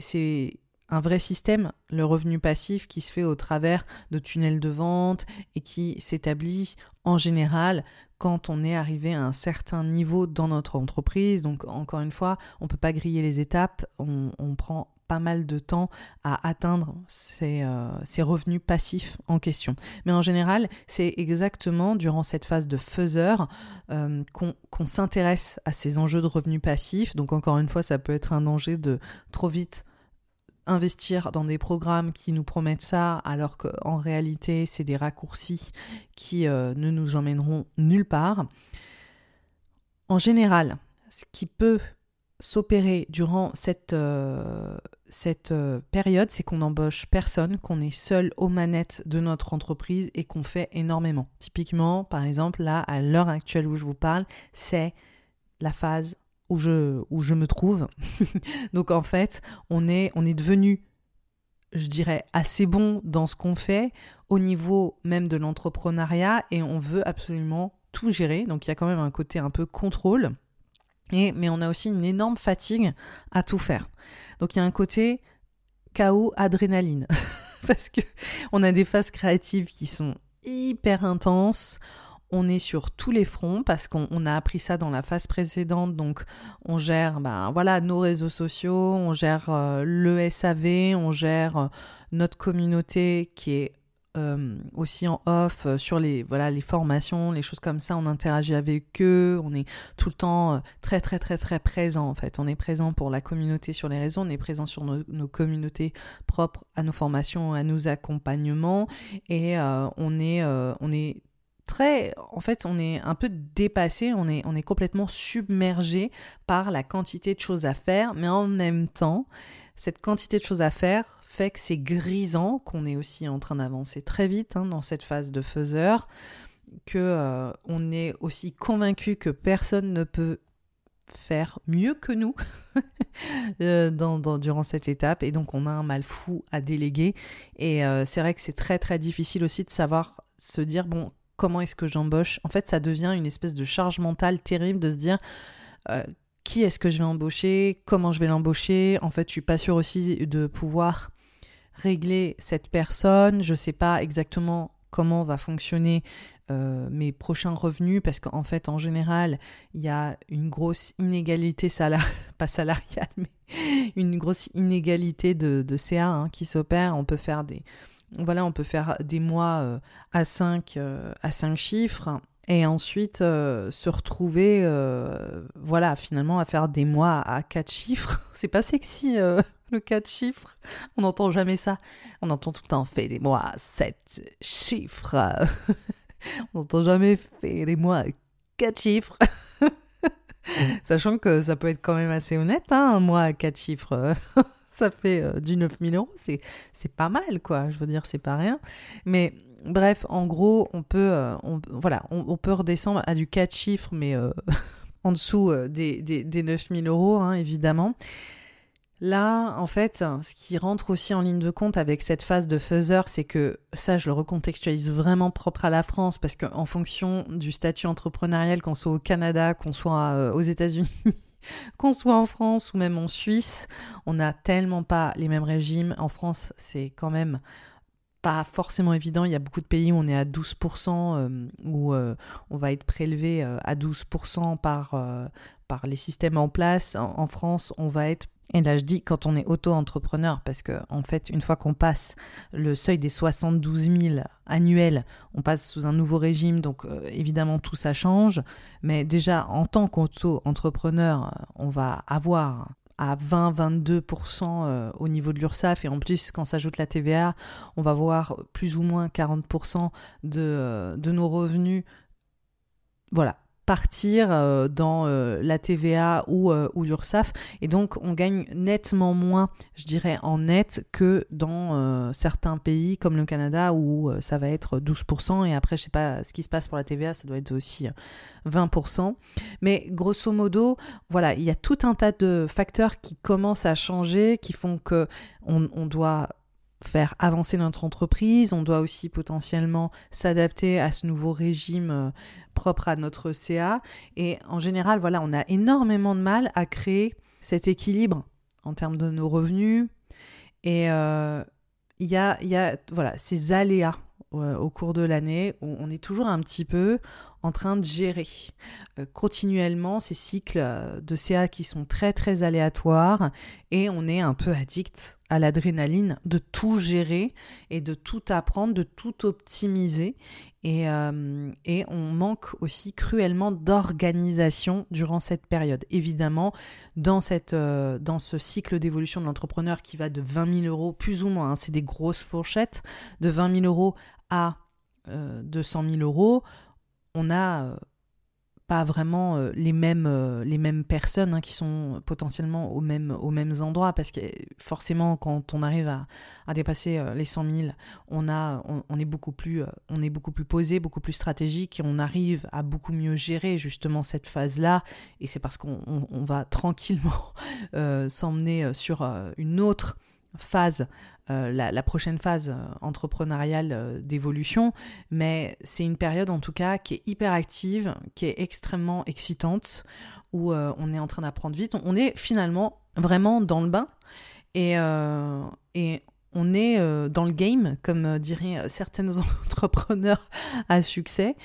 un vrai système, le revenu passif qui se fait au travers de tunnels de vente et qui s'établit en général quand on est arrivé à un certain niveau dans notre entreprise. Donc encore une fois, on ne peut pas griller les étapes, on prend pas mal de temps à atteindre ces, euh, revenus passifs en question. Mais en général, c'est exactement durant cette phase de faiseur euh, qu'on s'intéresse à ces enjeux de revenus passifs. Donc encore une fois, ça peut être un danger de trop vite investir dans des programmes qui nous promettent ça alors qu'en réalité c'est des raccourcis qui euh, ne nous emmèneront nulle part. En général, ce qui peut s'opérer durant cette, cette euh, période, c'est qu'on embauche personne, qu'on est seul aux manettes de notre entreprise et qu'on fait énormément. Typiquement, par exemple, là, à l'heure actuelle où je vous parle, c'est la phase où je, où je me trouve. Donc en fait, on est, on est devenu, je dirais, assez bon dans ce qu'on fait au niveau même de l'entrepreneuriat et on veut absolument tout gérer. Donc il y a quand même un côté un peu contrôle mais on a aussi une énorme fatigue à tout faire. Donc il y a un côté chaos adrénaline parce que on a des phases créatives qui sont hyper intenses. On est sur tous les fronts parce qu'on a appris ça dans la phase précédente. Donc, on gère, ben voilà, nos réseaux sociaux, on gère euh, le SAV, on gère euh, notre communauté qui est euh, aussi en off euh, sur les voilà les formations, les choses comme ça, on interagit avec eux, on est tout le temps euh, très très très très présent en fait. On est présent pour la communauté sur les réseaux, on est présent sur nos, communautés propres à nos formations, à nos accompagnements. Et on est on est très en fait on est un peu dépassé, on est on est complètement submergé par la quantité de choses à faire, mais en même temps cette quantité de choses à faire fait que c'est grisant, qu'on est aussi en train d'avancer très vite hein, dans cette phase de faiseur, que euh, on est aussi convaincu que personne ne peut faire mieux que nous euh, dans, durant cette étape. Et donc on a un mal fou à déléguer. Et euh, c'est vrai que c'est très très difficile aussi de savoir se dire bon comment est-ce que j'embauche? En fait ça devient une espèce de charge mentale terrible de se dire qui est-ce que je vais embaucher, comment je vais l'embaucher. En fait, je suis pas sûre aussi de pouvoir régler cette personne. Je sais pas exactement comment va fonctionner euh, mes prochains revenus parce qu'en fait, en général, il y a une grosse inégalité salariale, pas salariale, mais une grosse inégalité de, CA hein, qui s'opère. On peut faire des, voilà, on peut faire des mois à 5 à 5 chiffres et ensuite se retrouver voilà, finalement à faire des mois à 4 chiffres. C'est pas sexy le 4 chiffres. On n'entend jamais ça. On entend tout le temps fait des mois à 7 chiffres. on n'entend jamais fait des mois à 4 chiffres. Sachant que ça peut être quand même assez honnête, hein, un mois à 4 chiffres. ça fait euh, du 9000 euros, c'est, c'est pas mal, quoi. Je veux dire, c'est pas rien. Mais bref, en gros, on peut, euh, on, voilà, on, peut redescendre à du 4 chiffres, mais euh, en dessous des, des, des 9000 euros, hein, évidemment. Là, en fait, ce qui rentre aussi en ligne de compte avec cette phase de faiseur, c'est que ça, je le recontextualise vraiment propre à la France, parce qu'en fonction du statut entrepreneurial, qu'on soit au Canada, qu'on soit euh, aux États-Unis, qu'on soit en France ou même en Suisse, on n'a tellement pas les mêmes régimes. En France, c'est quand même pas forcément évident. Il y a beaucoup de pays où on est à 12%, euh, où euh, on va être prélevé à 12% par, par les systèmes en place. en France, on va être et là, je dis quand on est auto-entrepreneur, parce que en fait, une fois qu'on passe le seuil des 72 000 annuels, on passe sous un nouveau régime, donc euh, évidemment tout ça change. Mais déjà, en tant qu'auto-entrepreneur, on va avoir à 20-22% euh, au niveau de l'URSSAF. Et en plus quand s'ajoute la TVA, on va voir plus ou moins 40% de, euh, de nos revenus. Voilà, partir euh, dans euh, la TVA ou, euh, ou l'URSSAF. Et donc, on gagne nettement moins, je dirais, en net que dans certains pays comme le Canada où ça va être 12%. Et après, je sais pas ce qui se passe pour la TVA, ça doit être aussi 20%. Mais grosso modo, voilà, il y a tout un tas de facteurs qui commencent à changer, qui font que on, on doit faire avancer notre entreprise, on doit aussi potentiellement s'adapter à ce nouveau régime euh, propre à notre CA. Et en général, voilà, on a énormément de mal à créer cet équilibre en termes de nos revenus. Et euh, il y, a, voilà, ces aléas euh, au cours de l'année où on est toujours un petit peu en train de gérer euh, continuellement ces cycles euh, de CA qui sont très très aléatoires et on est un peu addict à l'adrénaline de tout gérer et de tout apprendre, de tout optimiser et, euh, et on manque aussi cruellement d'organisation durant cette période. Évidemment, dans, cette, dans ce cycle d'évolution de l'entrepreneur qui va de 20 000 euros, plus ou moins, hein, c'est des grosses fourchettes, de 20 000 euros à 200 000 euros, on n'a euh, pas vraiment euh, les, mêmes, euh, les mêmes personnes hein, qui sont potentiellement aux mêmes, endroits parce que forcément quand on arrive à, dépasser les 100 000 on, a, on, est beaucoup plus, on est beaucoup plus posé, beaucoup plus stratégique et on arrive à beaucoup mieux gérer justement cette phase-là. Et c'est parce qu'on va tranquillement s'emmener sur une autre phase euh, la, prochaine phase euh, entrepreneuriale euh, d'évolution, mais c'est une période en tout cas qui est hyper active, qui est extrêmement excitante, où on est en train d'apprendre vite. On est finalement vraiment dans le bain et, et on est dans le game, comme diraient certains entrepreneurs à succès.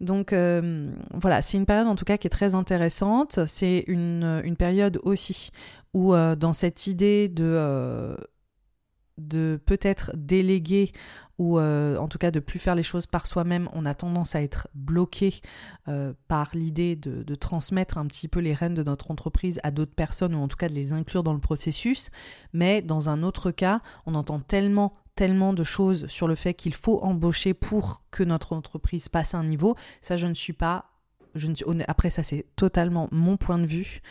Donc voilà, c'est une période en tout cas qui est très intéressante. C'est une, une période aussi où dans cette idée de de peut-être déléguer ou euh, en tout cas de plus faire les choses par soi-même, on a tendance à être bloqué euh, par l'idée de, transmettre un petit peu les rênes de notre entreprise à d'autres personnes ou en tout cas de les inclure dans le processus. Mais dans un autre cas, on entend tellement tellement de choses sur le fait qu'il faut embaucher pour que notre entreprise passe un niveau. Ça, je ne suis pas. Je ne, après, ça, c'est totalement mon point de vue.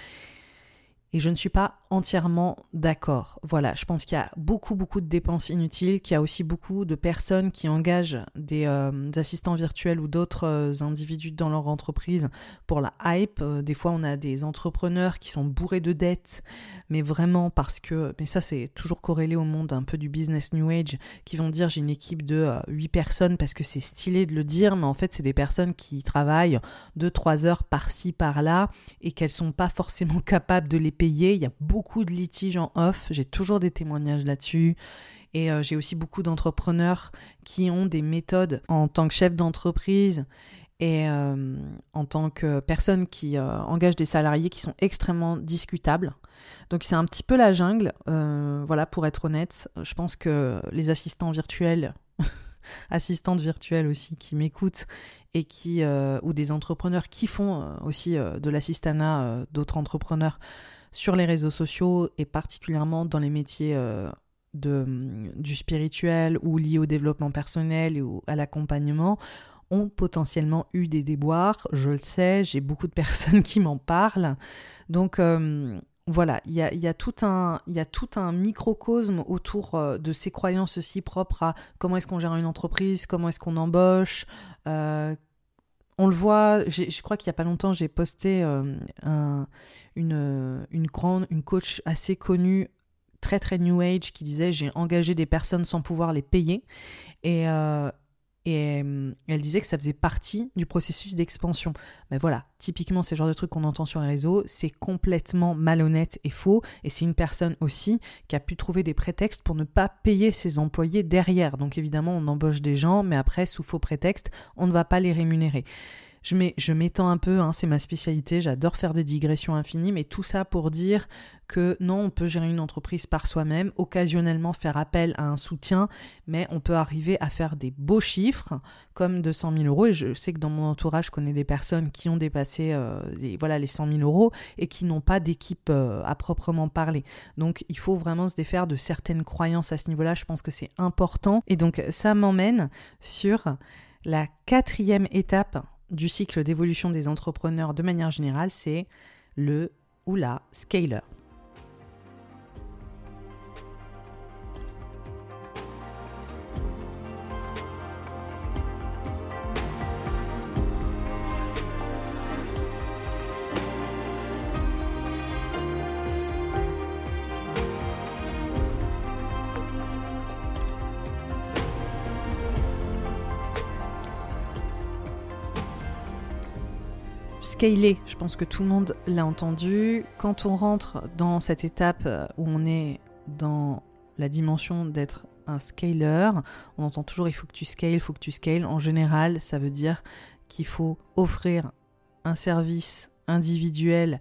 Et je ne suis pas entièrement d'accord. Voilà, je pense qu'il y a beaucoup, beaucoup de dépenses inutiles, qu'il y a aussi beaucoup de personnes qui engagent des, euh, assistants virtuels ou d'autres euh, individus dans leur entreprise pour la hype. Euh, des fois, on a des entrepreneurs qui sont bourrés de dettes, mais vraiment parce que, mais ça c'est toujours corrélé au monde un peu du business New Age, qui vont dire j'ai une équipe de 8 personnes parce que c'est stylé de le dire, mais en fait c'est des personnes qui travaillent 2-3 heures par-ci, par-là, et qu'elles sont pas forcément capables de les payer il y a de litiges en off. J'ai toujours des témoignages là-dessus. Et euh, j'ai aussi beaucoup d'entrepreneurs qui ont des méthodes en tant que chef d'entreprise et euh, en tant que personne qui euh, engage des salariés qui sont extrêmement discutables. Donc c'est un petit peu la jungle, voilà, pour être honnête. Je pense que les assistants virtuels assistantes virtuelles aussi qui m'écoutent et qui ou des entrepreneurs qui font aussi de l'assistanat d'autres entrepreneurs sur les réseaux sociaux et particulièrement dans les métiers de, du spirituel ou liés au développement personnel ou à l'accompagnement ont potentiellement eu des déboires. Je le sais, j'ai beaucoup de personnes qui m'en parlent. Donc voilà, il y a, tout un, y a tout un microcosme autour euh, de ces croyances aussi propres à comment est-ce qu'on gère une entreprise, comment est-ce qu'on embauche. Euh, on le voit, je crois qu'il n'y a pas longtemps, j'ai posté euh, une, une, grande, une coach assez connue, très très New Age, qui disait j'ai engagé des personnes sans pouvoir les payer. Et, et euh, elle disait que ça faisait partie du processus d'expansion. Mais voilà, typiquement, c'est le genre de trucs qu'on entend sur les réseaux, c'est complètement malhonnête et faux. Et c'est une personne aussi qui a pu trouver des prétextes pour ne pas payer ses employés derrière. Donc évidemment, on embauche des gens, mais après, sous faux prétexte, on ne va pas les rémunérer. Je m'étends un peu, hein, c'est ma spécialité, j'adore faire des digressions infinies, mais tout ça pour dire que non, on peut gérer une entreprise par soi-même, occasionnellement faire appel à un soutien, mais on peut arriver à faire des beaux chiffres, comme 200 000 euros, et je sais que dans mon entourage, je connais des personnes qui ont dépassé euh, les, voilà, les 100 000 euros et qui n'ont pas d'équipe euh, à proprement parler. Donc il faut vraiment se défaire de certaines croyances à ce niveau-là, je pense que c'est important. Et donc ça m'emmène sur la quatrième étape du cycle d'évolution des entrepreneurs de manière générale, c'est le ou la scaler. Scaler, je pense que tout le monde l'a entendu. Quand on rentre dans cette étape euh, où on est dans la dimension d'être un scaler, on entend toujours il faut que tu scales, il faut que tu scales. En général, ça veut dire qu'il faut offrir un service individuel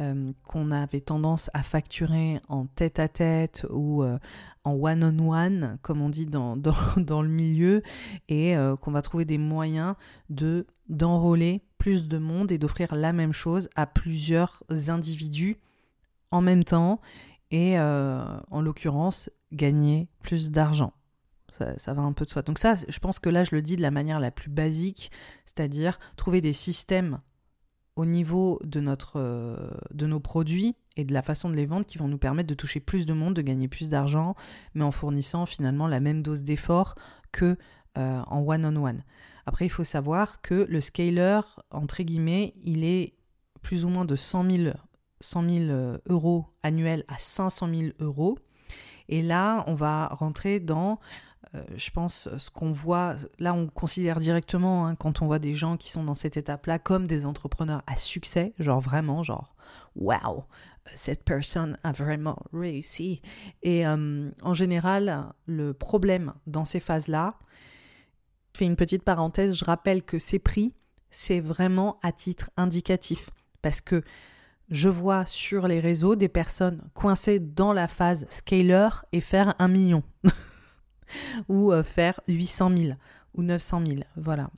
euh, qu'on avait tendance à facturer en tête à tête ou euh, en one-on-one, comme on dit dans, dans, le milieu, et qu'on va trouver des moyens de d'enrôler plus de monde et d'offrir la même chose à plusieurs individus en même temps et euh, en l'occurrence gagner plus d'argent. Ça, va un peu de soi. Donc ça, je pense que là, je le dis de la manière la plus basique, c'est-à-dire trouver des systèmes au niveau de, notre, euh, de nos produits et de la façon de les vendre qui vont nous permettre de toucher plus de monde, de gagner plus d'argent, mais en fournissant finalement la même dose d'effort que euh, en one-on-one. Après, il faut savoir que le scaler, entre guillemets, il est plus ou moins de 100 000, euh, euros annuels à 500 000 euros. Et là, on va rentrer dans, je pense, ce qu'on voit, là on considère directement, hein, quand on voit des gens qui sont dans cette étape-là, comme des entrepreneurs à succès, genre vraiment, genre, waouh, cette personne a vraiment réussi. Et euh, en général, le problème dans ces phases-là, je fais une petite parenthèse, je rappelle que ces prix, c'est vraiment à titre indicatif. Parce que je vois sur les réseaux des personnes coincées dans la phase scaler et faire un million. ou euh, faire 800 000 ou 900 000. Voilà.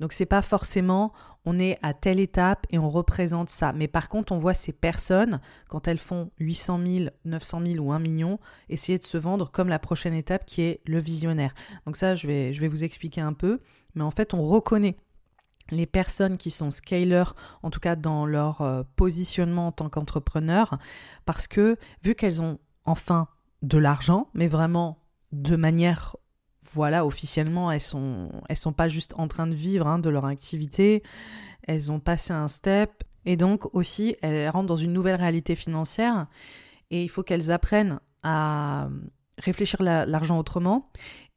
Donc c'est pas forcément on est à telle étape et on représente ça. Mais par contre, on voit ces personnes, quand elles font 800 000, 900 000 ou 1 million, essayer de se vendre comme la prochaine étape qui est le visionnaire. Donc ça, je vais, je vais vous expliquer un peu. Mais en fait, on reconnaît les personnes qui sont scalers, en tout cas dans leur euh, positionnement en tant qu'entrepreneur, parce que vu qu'elles ont enfin de l'argent, mais vraiment de manière voilà, officiellement, elles sont, elles sont pas juste en train de vivre hein, de leur activité, elles ont passé un step, et donc aussi, elles rentrent dans une nouvelle réalité financière, et il faut qu'elles apprennent à réfléchir l'argent autrement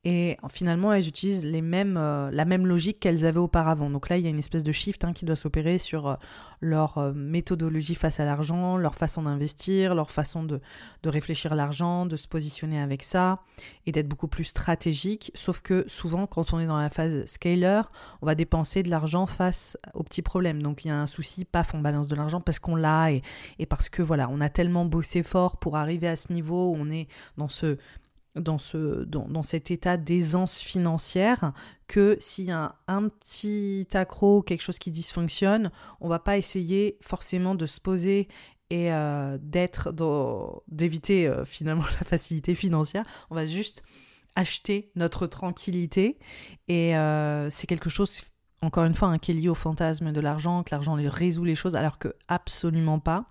et finalement, elles utilisent les mêmes, euh, la même logique qu'elles avaient auparavant. Donc là, il y a une espèce de shift hein, qui doit s'opérer sur euh, leur euh, méthodologie face à l'argent, leur façon d'investir, leur façon de, réfléchir l'argent, de se positionner avec ça et d'être beaucoup plus stratégique. Sauf que souvent, quand on est dans la phase scaler, on va dépenser de l'argent face aux petits problèmes. Donc il y a un souci, paf, on balance de l'argent parce qu'on l'a et, et parce que voilà, on a tellement bossé fort pour arriver à ce niveau où on est dans ce dans, ce, dans, dans cet état d'aisance financière que s'il y a un, petit accro, quelque chose qui dysfonctionne, on va pas essayer forcément de se poser et euh, d'être d'éviter euh, finalement la facilité financière. On va juste acheter notre tranquillité et euh, c'est quelque chose encore une fois hein, qui est lié au fantasme de l'argent, que l'argent résout les choses alors que absolument pas.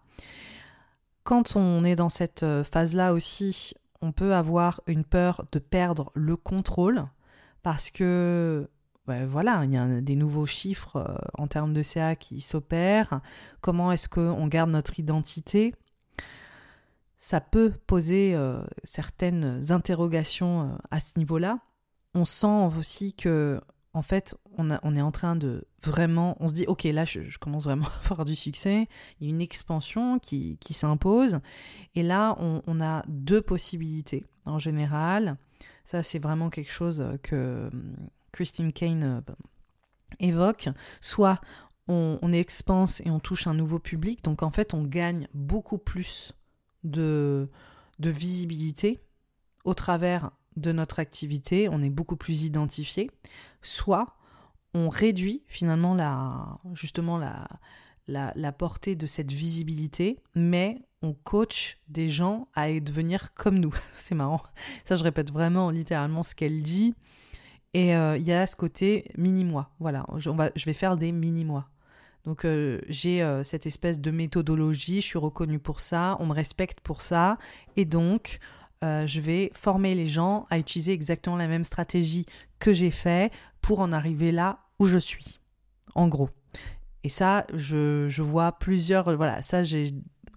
Quand on est dans cette phase-là aussi, on peut avoir une peur de perdre le contrôle parce que voilà, il y a des nouveaux chiffres euh, en termes de CA qui s'opèrent. Comment est-ce qu'on garde notre identité? Ça peut poser euh, certaines interrogations euh, à ce niveau-là. On sent aussi que, en fait, on, est en train de vraiment. On se dit, ok, là, je, commence vraiment à avoir du succès. Il y a une expansion qui, s'impose. Et là, on, a deux possibilités. En général, ça, c'est vraiment quelque chose que Christine Kane euh, évoque, soit on, on, expanse et on touche un nouveau public, donc en fait on gagne beaucoup plus de visibilité au travers de notre activité, on est beaucoup plus identifié, soit on réduit finalement la, justement la, la, la, portée de cette visibilité, mais on coach des gens à devenir comme nous. C'est marrant. Ça, je répète vraiment littéralement ce qu'elle dit. Et euh, il y a ce côté mini-moi. Voilà, je, va, je, vais faire des mini-mois. Donc euh, j'ai euh, cette espèce de méthodologie, je suis reconnue pour ça, on me respecte pour ça. Et donc, je vais former les gens à utiliser exactement la même stratégie que j'ai fait pour en arriver là où je suis. En gros. Et ça, je, vois plusieurs... Voilà, ça,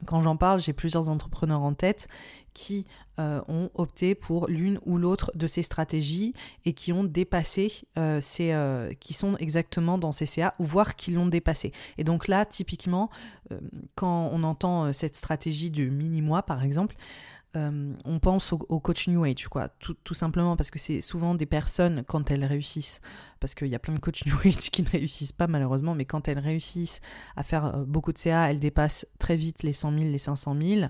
quand j'en parle, j'ai plusieurs entrepreneurs en tête qui euh, ont opté pour l'une ou l'autre de ces stratégies et qui ont dépassé euh, ces, euh, qui sont exactement dans ces CA voire qui l'ont dépassé. Et donc là, typiquement, quand on entend cette stratégie du mini-mois, par exemple, euh, on pense au, coach New Age, quoi, tout, simplement parce que c'est souvent des personnes, quand elles réussissent, parce qu'il y a plein de coachs New Age qui ne réussissent pas malheureusement, mais quand elles réussissent à faire euh, beaucoup de CA, elles dépassent très vite les 100 000, les 500 000,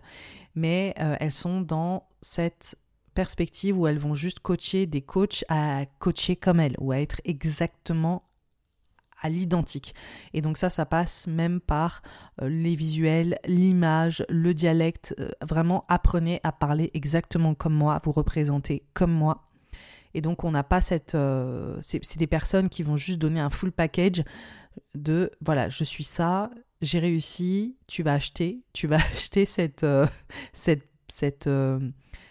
mais euh, elles sont dans cette perspective où elles vont juste coacher des coachs à coacher comme elles, ou à être exactement à l'identique. Et donc ça, ça passe même par euh, les visuels, l'image, le dialecte. Euh, vraiment, apprenez à parler exactement comme moi, vous représentez comme moi. Et donc on n'a pas cette... Euh, c'est des personnes qui vont juste donner un full package de, voilà, je suis ça, j'ai réussi, tu vas acheter, tu vas acheter cette... cette, cette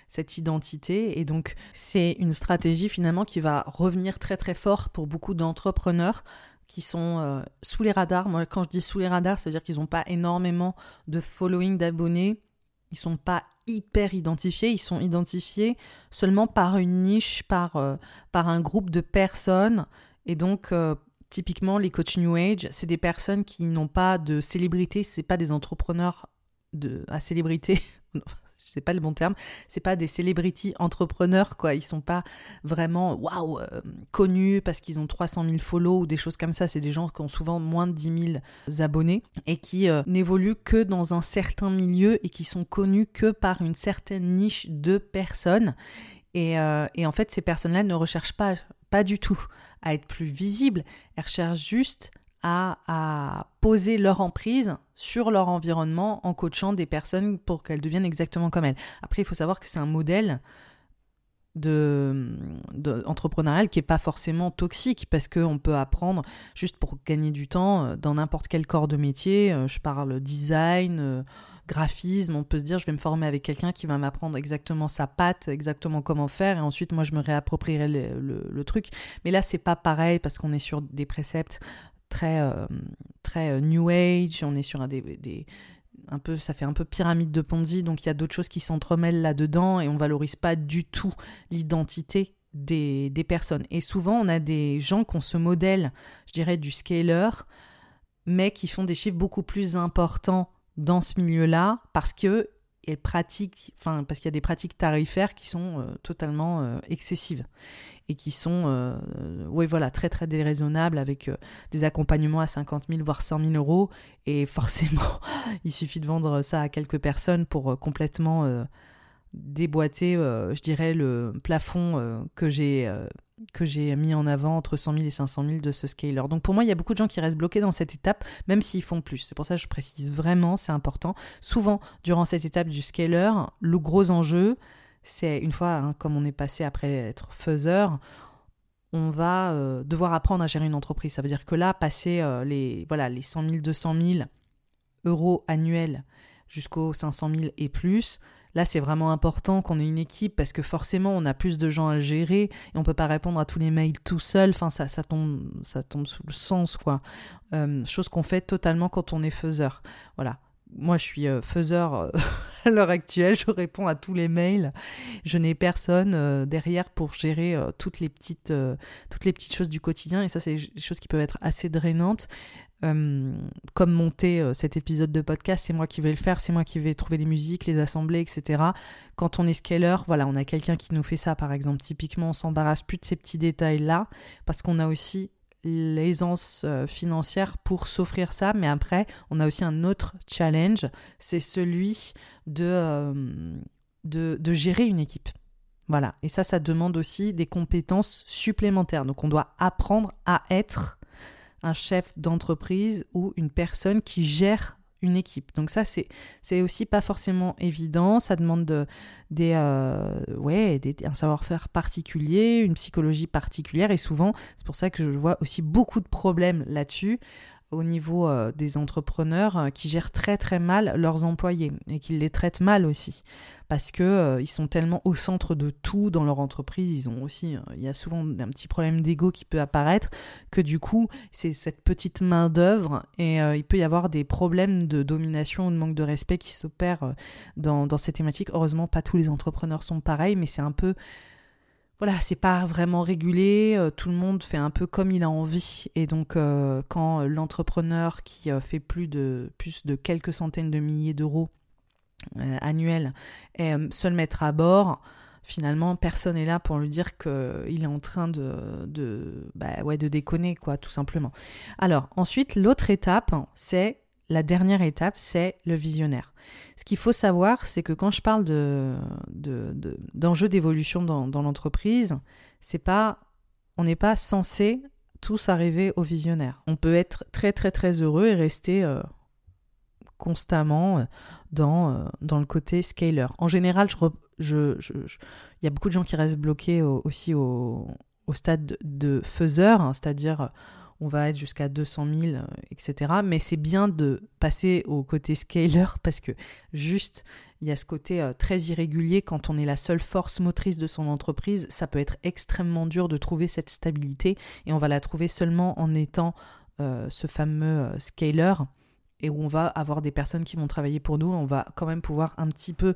cette identité. Et donc, c'est une stratégie finalement qui va revenir très très fort pour beaucoup d'entrepreneurs qui sont euh, sous les radars. Moi, quand je dis sous les radars, c'est-à-dire qu'ils n'ont pas énormément de following d'abonnés. Ils sont pas hyper identifiés. Ils sont identifiés seulement par une niche, par, euh, par un groupe de personnes. Et donc, euh, typiquement, les coachs New Age, c'est des personnes qui n'ont pas de célébrité. C'est pas des entrepreneurs de, à célébrité. c'est pas le bon terme, c'est pas des celebrity entrepreneurs quoi, ils sont pas vraiment waouh euh, connus parce qu'ils ont 300 000 follow ou des choses comme ça, c'est des gens qui ont souvent moins de 10 000 abonnés et qui euh, n'évoluent que dans un certain milieu et qui sont connus que par une certaine niche de personnes. Et, euh, et en fait ces personnes-là ne recherchent pas pas du tout à être plus visibles, elles recherchent juste à, poser leur emprise sur leur environnement en coachant des personnes pour qu'elles deviennent exactement comme elles. Après, il faut savoir que c'est un modèle de, qui est pas forcément toxique parce qu'on peut apprendre juste pour gagner du temps euh, dans n'importe quel corps de métier. Euh, je parle design, euh, graphisme. On peut se dire je vais me former avec quelqu'un qui va m'apprendre exactement sa patte, exactement comment faire et ensuite moi je me réapproprierai le, le truc. Mais là c'est pas pareil parce qu'on est sur des préceptes très, euh, euh, New Age, on est sur un des, peu, ça fait un peu pyramide de Ponzi, donc il y a d'autres choses qui s'entremêlent là-dedans et on valorise pas du tout l'identité des, des, personnes. Et souvent, on a des gens qui ont ce modèle, je dirais, du scaler, mais qui font des chiffres beaucoup plus importants dans ce milieu-là parce que pratiquent, enfin parce qu'il y a des pratiques tarifaires qui sont euh, totalement excessives et qui sont, euh, oui voilà, très très déraisonnables avec euh, des accompagnements à 50 000 voire 100 000 euros. Et forcément, il suffit de vendre ça à quelques personnes pour euh, complètement déboîter, je dirais, le plafond que j'ai que j'ai mis en avant entre 100 000 et 500 000 de ce scaler. Donc pour moi, il y a beaucoup de gens qui restent bloqués dans cette étape, même s'ils font plus. C'est pour ça que je précise vraiment, c'est important. Souvent, durant cette étape du scaler, le gros enjeu, c'est une fois, hein, comme on est passé après être faiseur, on va euh, devoir apprendre à gérer une entreprise. Ça veut dire que là, passer euh, les, voilà, les 100 000, 200 000 euros annuels jusqu'aux 500 000 et plus, là, c'est vraiment important qu'on ait une équipe parce que forcément, on a plus de gens à gérer et on peut pas répondre à tous les mails tout seul. Enfin, ça, ça, tombe, ça tombe sous le sens, quoi. Euh, chose qu'on fait totalement quand on est faiseur. Voilà moi, je suis euh, faiseur euh, à l'heure actuelle, je réponds à tous les mails. Je n'ai personne derrière pour gérer toutes les petites choses du quotidien. Et ça, c'est des choses qui peuvent être assez drainantes. Comme monter cet épisode de podcast, c'est moi qui vais le faire, c'est moi qui vais trouver les musiques, les assembler, etc. Quand on est scaler, voilà, on a quelqu'un qui nous fait ça, par exemple. Typiquement, on s'embarrasse plus de ces petits détails-là, parce qu'on a aussi l'aisance euh, financière pour s'offrir ça. Mais après, on a aussi un autre challenge, c'est celui de, euh, de, de, gérer une équipe. Voilà. Et ça, ça demande aussi des compétences supplémentaires. Donc, on doit apprendre à être un chef d'entreprise ou une personne qui gère une équipe. Donc ça, c'est, aussi pas forcément évident. Ça demande de, des, euh, ouais, un savoir-faire particulier, une psychologie particulière. Et souvent, c'est pour ça que je vois aussi beaucoup de problèmes là-dessus au niveau euh, des entrepreneurs euh, qui gèrent très très mal leurs employés et qui les traitent mal aussi parce que euh, ils sont tellement au centre de tout dans leur entreprise, ils ont aussi il y a souvent un petit problème d'ego qui peut apparaître que du coup, c'est cette petite main d'œuvre et il peut y avoir des problèmes de domination ou de manque de respect qui s'opèrent dans, dans ces thématiques. Heureusement, pas tous les entrepreneurs sont pareils, mais c'est un peu voilà, c'est pas vraiment régulé, euh, tout le monde fait un peu comme il a envie. Et donc, euh, quand l'entrepreneur qui euh, fait plus de, plus de quelques centaines de milliers d'euros annuels se le à bord, finalement, personne n'est là pour lui dire qu'il est en train de, bah de déconner, quoi, tout simplement. Alors, ensuite, l'autre étape, c'est la dernière étape, c'est le visionnaire. Ce qu'il faut savoir, c'est que quand je parle de, d'enjeux d'évolution dans, l'entreprise, c'est pas, on n'est pas censé tous arriver au visionnaire. On peut être très très très heureux et rester euh, constamment euh, dans, euh, dans le côté scaler. En général, je, il y a beaucoup de gens qui restent bloqués aussi au, stade de faiseur, hein, c'est-à-dire on va être jusqu'à 200 000, etc. Mais c'est bien de passer au côté scaler parce que juste, il y a ce côté euh, très irrégulier quand on est la seule force motrice de son entreprise. Ça peut être extrêmement dur de trouver cette stabilité et on va la trouver seulement en étant euh, ce fameux euh, scaler et où on va avoir des personnes qui vont travailler pour nous, on va quand même pouvoir un petit peu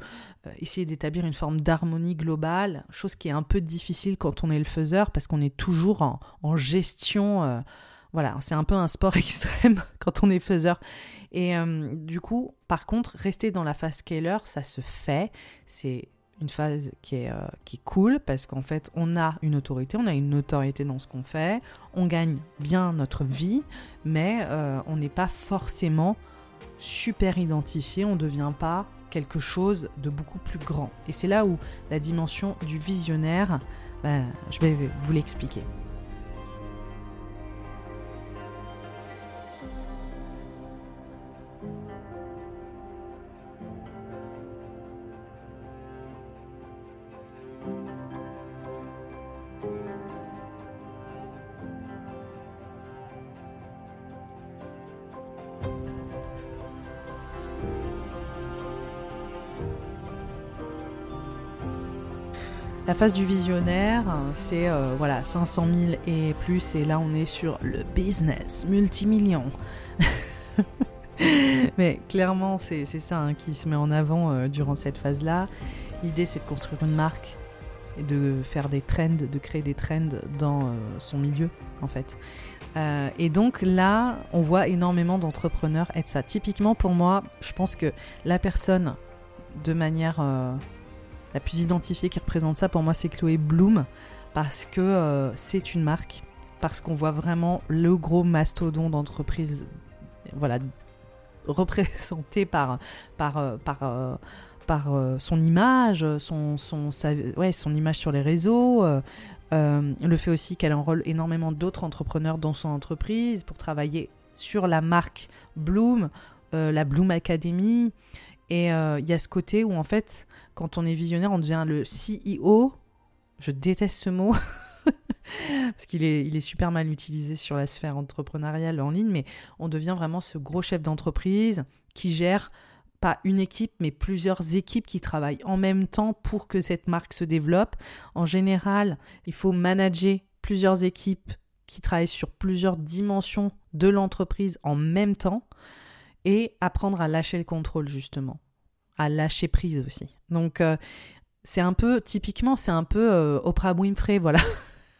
essayer d'établir une forme d'harmonie globale, chose qui est un peu difficile quand on est le faiseur parce qu'on est toujours en, gestion voilà, c'est un peu un sport extrême quand on est faiseur. Et euh, du coup, par contre, rester dans la phase scaler, ça se fait. C'est une phase qui est, euh, qui est cool parce qu'en fait, on a une autorité, on a une autorité dans ce qu'on fait, on gagne bien notre vie, mais euh, on n'est pas forcément super identifié, on ne devient pas quelque chose de beaucoup plus grand. Et c'est là où la dimension du visionnaire, ben, je vais vous l'expliquer. Phase du visionnaire, c'est euh, voilà 500 000 et plus, et là on est sur le business multimillion. Mais clairement, c'est ça hein, qui se met en avant euh, durant cette phase-là. L'idée, c'est de construire une marque et de faire des trends, de créer des trends dans euh, son milieu, en fait. et donc là, on voit énormément d'entrepreneurs être ça. Typiquement, pour moi, je pense que la personne, de manière la plus identifiée qui représente ça pour moi, c'est Chloé Bloom, parce que euh, c'est une marque, parce qu'on voit vraiment le gros mastodon d'entreprise, voilà, représenté par, euh, euh, son image, son, image sur les réseaux, le fait aussi qu'elle enrôle énormément d'autres entrepreneurs dans son entreprise pour travailler sur la marque Bloom, la Bloom Academy. Et il y a ce côté où en fait, quand on est visionnaire, on devient le CEO. Je déteste ce mot. Parce qu'il est, est super mal utilisé sur la sphère entrepreneuriale en ligne, mais on devient vraiment ce gros chef d'entreprise qui gère pas une équipe, mais plusieurs équipes qui travaillent en même temps pour que cette marque se développe. En général, il faut manager plusieurs équipes qui travaillent sur plusieurs dimensions de l'entreprise en même temps et apprendre à lâcher le contrôle justement, à lâcher prise aussi. Donc euh, c'est un peu, typiquement, c'est un peu euh, Oprah Winfrey, voilà.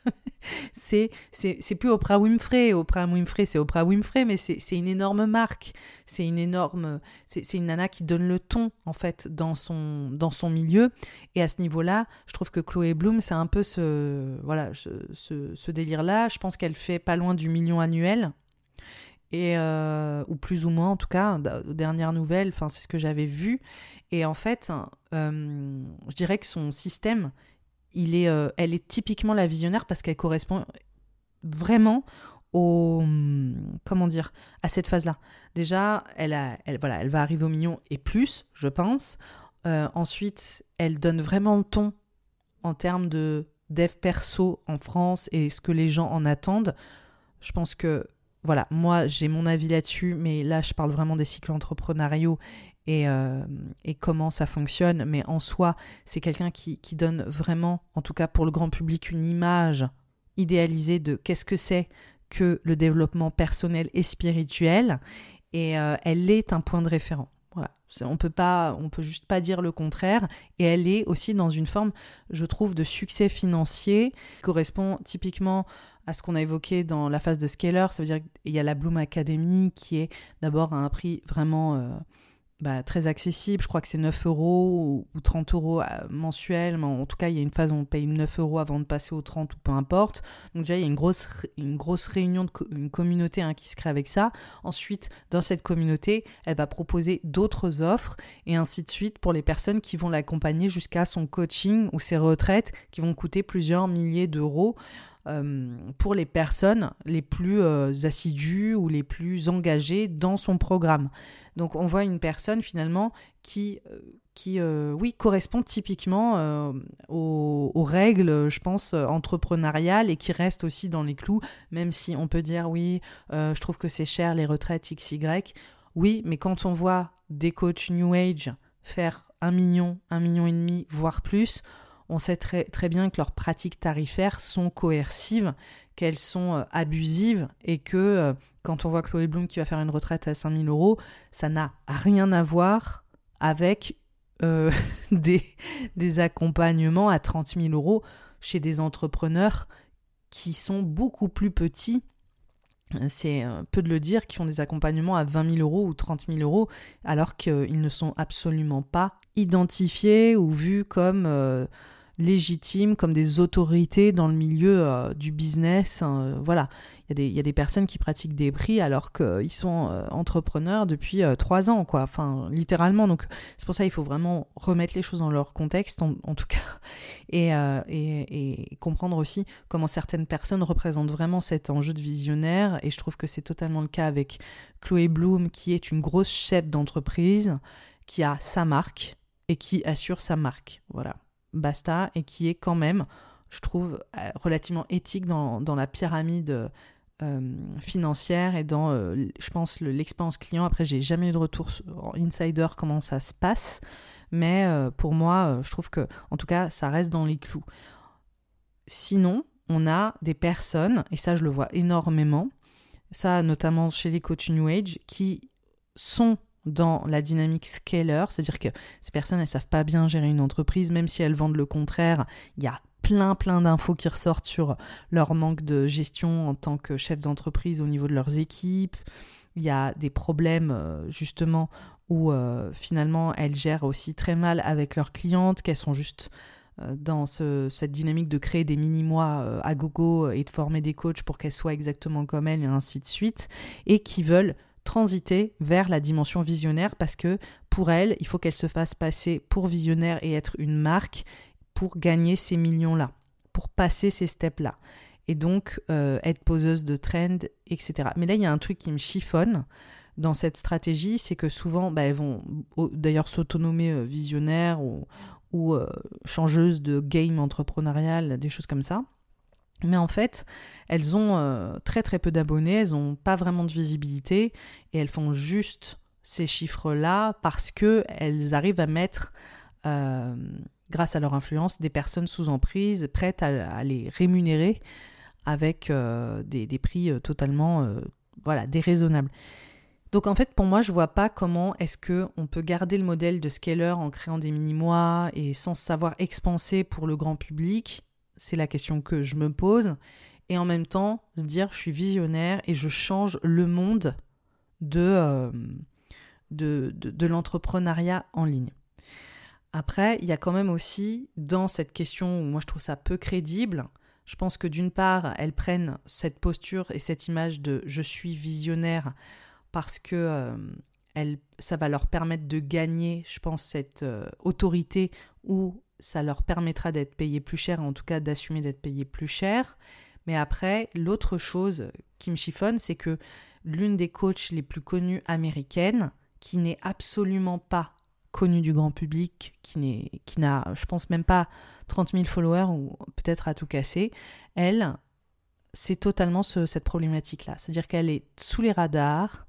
c'est c'est plus Oprah Winfrey. Oprah Winfrey, c'est Oprah Winfrey, mais c'est une énorme marque. C'est une énorme. C'est une nana qui donne le ton, en fait, dans son, dans son milieu. Et à ce niveau-là, je trouve que Chloé Bloom, c'est un peu ce, voilà, ce, ce, ce délire-là. Je pense qu'elle fait pas loin du million annuel. Et, euh, ou plus ou moins, en tout cas, aux dernières nouvelles, enfin, c'est ce que j'avais vu. Et en fait, euh, je dirais que son système, il est, euh, elle est typiquement la visionnaire parce qu'elle correspond vraiment au comment dire à cette phase-là. Déjà, elle a, elle voilà, elle va arriver au million et plus, je pense. Ensuite, elle donne vraiment le ton en termes de dev perso en France et ce que les gens en attendent. Je pense que voilà, moi j'ai mon avis là-dessus, mais là je parle vraiment des cycles entrepreneuriaux et, euh, comment ça fonctionne. Mais en soi, c'est quelqu'un qui, qui donne vraiment, en tout cas pour le grand public, une image idéalisée de qu'est-ce que c'est que le développement personnel et spirituel. Et euh, elle est un point de référent. On peut pas, on peut juste pas dire le contraire. Et elle est aussi dans une forme, je trouve, de succès financier qui correspond typiquement à ce qu'on a évoqué dans la phase de scaler. Ça veut dire qu'il y a la Bloom Academy qui est d'abord à un prix vraiment euh, bah, très accessible. Je crois que c'est 9 euros ou, ou 30 euros euh, mensuels. Mais en tout cas, il y a une phase où on paye 9 euros avant de passer aux 30 ou peu importe. Donc déjà, il y a une grosse, une réunion, de une communauté hein, qui se crée avec ça. Ensuite, dans cette communauté, elle va proposer d'autres offres et ainsi de suite pour les personnes qui vont l'accompagner jusqu'à son coaching ou ses retraites qui vont coûter plusieurs milliers d'euros pour les personnes les plus euh, assidues ou les plus engagées dans son programme. Donc on voit une personne finalement qui, euh, qui euh, oui, correspond typiquement euh, aux, règles, je pense, euh, entrepreneuriales et qui reste aussi dans les clous, même si on peut dire oui, euh, je trouve que c'est cher les retraites XY. Oui, mais quand on voit des coachs New Age faire un million, un million et demi, voire plus, on sait très, bien que leurs pratiques tarifaires sont coercives, qu'elles sont euh, abusives et que euh, quand on voit Chloé Bloom qui va faire une retraite à 5000 euros, ça n'a rien à voir avec euh, des, accompagnements à 30 000 euros chez des entrepreneurs qui sont beaucoup plus petits. C'est peu de le dire, qui font des accompagnements à 20 000 euros ou 30 000 euros, alors qu'ils ne sont absolument pas identifiés ou vus comme légitimes, comme des autorités dans le milieu euh, du business. hein, voilà, il y, a des, personnes qui pratiquent des prix alors qu'ils sont euh, entrepreneurs depuis euh, trois ans, quoi. Enfin, littéralement. Donc, c'est pour ça qu'il faut vraiment remettre les choses dans leur contexte, en, tout cas, et, euh, et, et comprendre aussi comment certaines personnes représentent vraiment cet enjeu de visionnaire. Et je trouve que c'est totalement le cas avec Chloé Bloom, qui est une grosse chef d'entreprise, qui a sa marque et qui assure sa marque. Voilà, basta, et qui est quand même, je trouve, euh, relativement éthique dans, la pyramide euh, financière et dans, euh, je pense, le- l'expérience client. Après, j'ai jamais eu de retour en insider comment ça se passe, mais euh, pour moi, euh, je trouve que, en tout cas, ça reste dans les clous. Sinon, on a des personnes, et ça, je le vois énormément, ça, notamment chez les coachs New Age, qui sont dans la dynamique scaler, c'est-à-dire que ces personnes, elles savent pas bien gérer une entreprise, même si elles vendent le contraire, il y a plein plein d'infos qui ressortent sur leur manque de gestion en tant que chef d'entreprise au niveau de leurs équipes. Il y a des problèmes euh, justement où euh, finalement elles gèrent aussi très mal avec leurs clientes, qu'elles sont juste euh, dans ce- cette dynamique de créer des mini-mois à gogo et de former des coachs pour qu'elles soient exactement comme elles et ainsi de suite, et qui veulent transiter vers la dimension visionnaire parce que pour elle, il faut qu'elle se fasse passer pour visionnaire et être une marque pour gagner ces millions-là, pour passer ces steps-là. Et donc euh, être poseuse de trend, etc. Mais là, il y a un truc qui me chiffonne dans cette stratégie, c'est que souvent, bah, elles vont d'ailleurs s'autonomer euh, visionnaire ou, euh, changeuse de game entrepreneurial, des choses comme ça. Mais en fait, elles ont euh, très très peu d'abonnés, elles n'ont pas vraiment de visibilité et elles font juste ces chiffres-là parce qu'elles arrivent à mettre, euh, grâce à leur influence, des personnes sous emprise prêtes à, les rémunérer avec euh, des, prix totalement voilà, déraisonnables. Donc en fait, pour moi, je vois pas comment est-ce que on peut garder le modèle de scaler en créant des mini-mois et sans savoir expanser pour le grand public c'est la question que je me pose. Et en même temps, se dire, je suis visionnaire et je change le monde de, euh, de, l'entrepreneuriat en ligne. Après, il y a quand même aussi, dans cette question où moi je trouve ça peu crédible, je pense que d'une part, elles prennent cette posture et cette image de je suis visionnaire parce que euh, ça va leur permettre de gagner, je pense, cette euh, autorité ou ça leur permettra d'être payés plus cher, en tout cas d'assumer d'être payés plus cher. Mais après, l'autre chose qui me chiffonne, c'est que l'une des coachs les plus connues américaines, qui n'est absolument pas connue du grand public, qui n'a, je pense même pas 30 000 followers ou peut-être à tout casser, elle, c'est totalement cette problématique-là. C'est-à-dire qu'elle est sous les radars,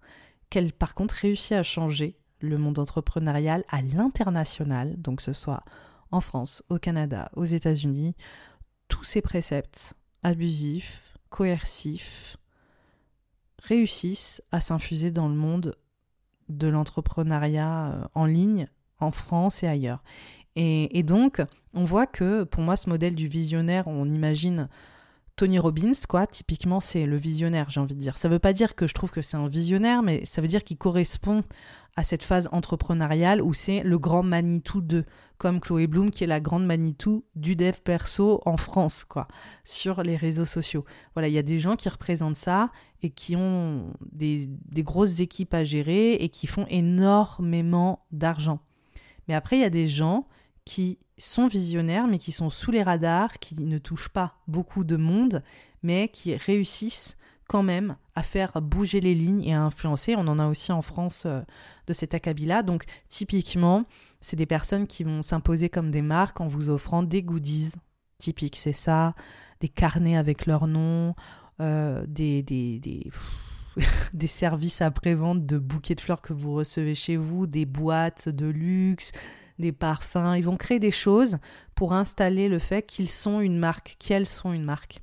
qu'elle par contre réussit à changer le monde entrepreneurial à l'international, donc ce soit en France, au Canada, aux États-Unis, tous ces préceptes abusifs, coercifs, réussissent à s'infuser dans le monde de l'entrepreneuriat euh, en ligne, en France et ailleurs. Et, donc, on voit que pour moi, ce modèle du visionnaire, on imagine Tony Robbins, quoi, typiquement, c'est le visionnaire, j'ai envie de dire. Ça ne veut pas dire que je trouve que c'est un visionnaire, mais ça veut dire qu'il correspond à cette phase entrepreneuriale où c'est le grand Manitou de comme Chloé Bloom qui est la grande Manitou du dev perso en France, quoi, sur les réseaux sociaux. Voilà, il y a des gens qui représentent ça et qui ont des, des grosses équipes à gérer et qui font énormément d'argent. Mais après, il y a des gens qui sont visionnaires, mais qui sont sous les radars, qui ne touchent pas beaucoup de monde, mais qui réussissent quand même à faire bouger les lignes et à influencer. On en a aussi en France euh, de cet acabit-là. Donc typiquement, c'est des personnes qui vont s'imposer comme des marques en vous offrant des goodies. Typiques, c'est ça, des carnets avec leur nom, euh, des, des, des, des services après-vente de bouquets de fleurs que vous recevez chez vous, des boîtes de luxe, des parfums. Ils vont créer des choses pour installer le fait qu'ils sont une marque, qu'elles sont une marque.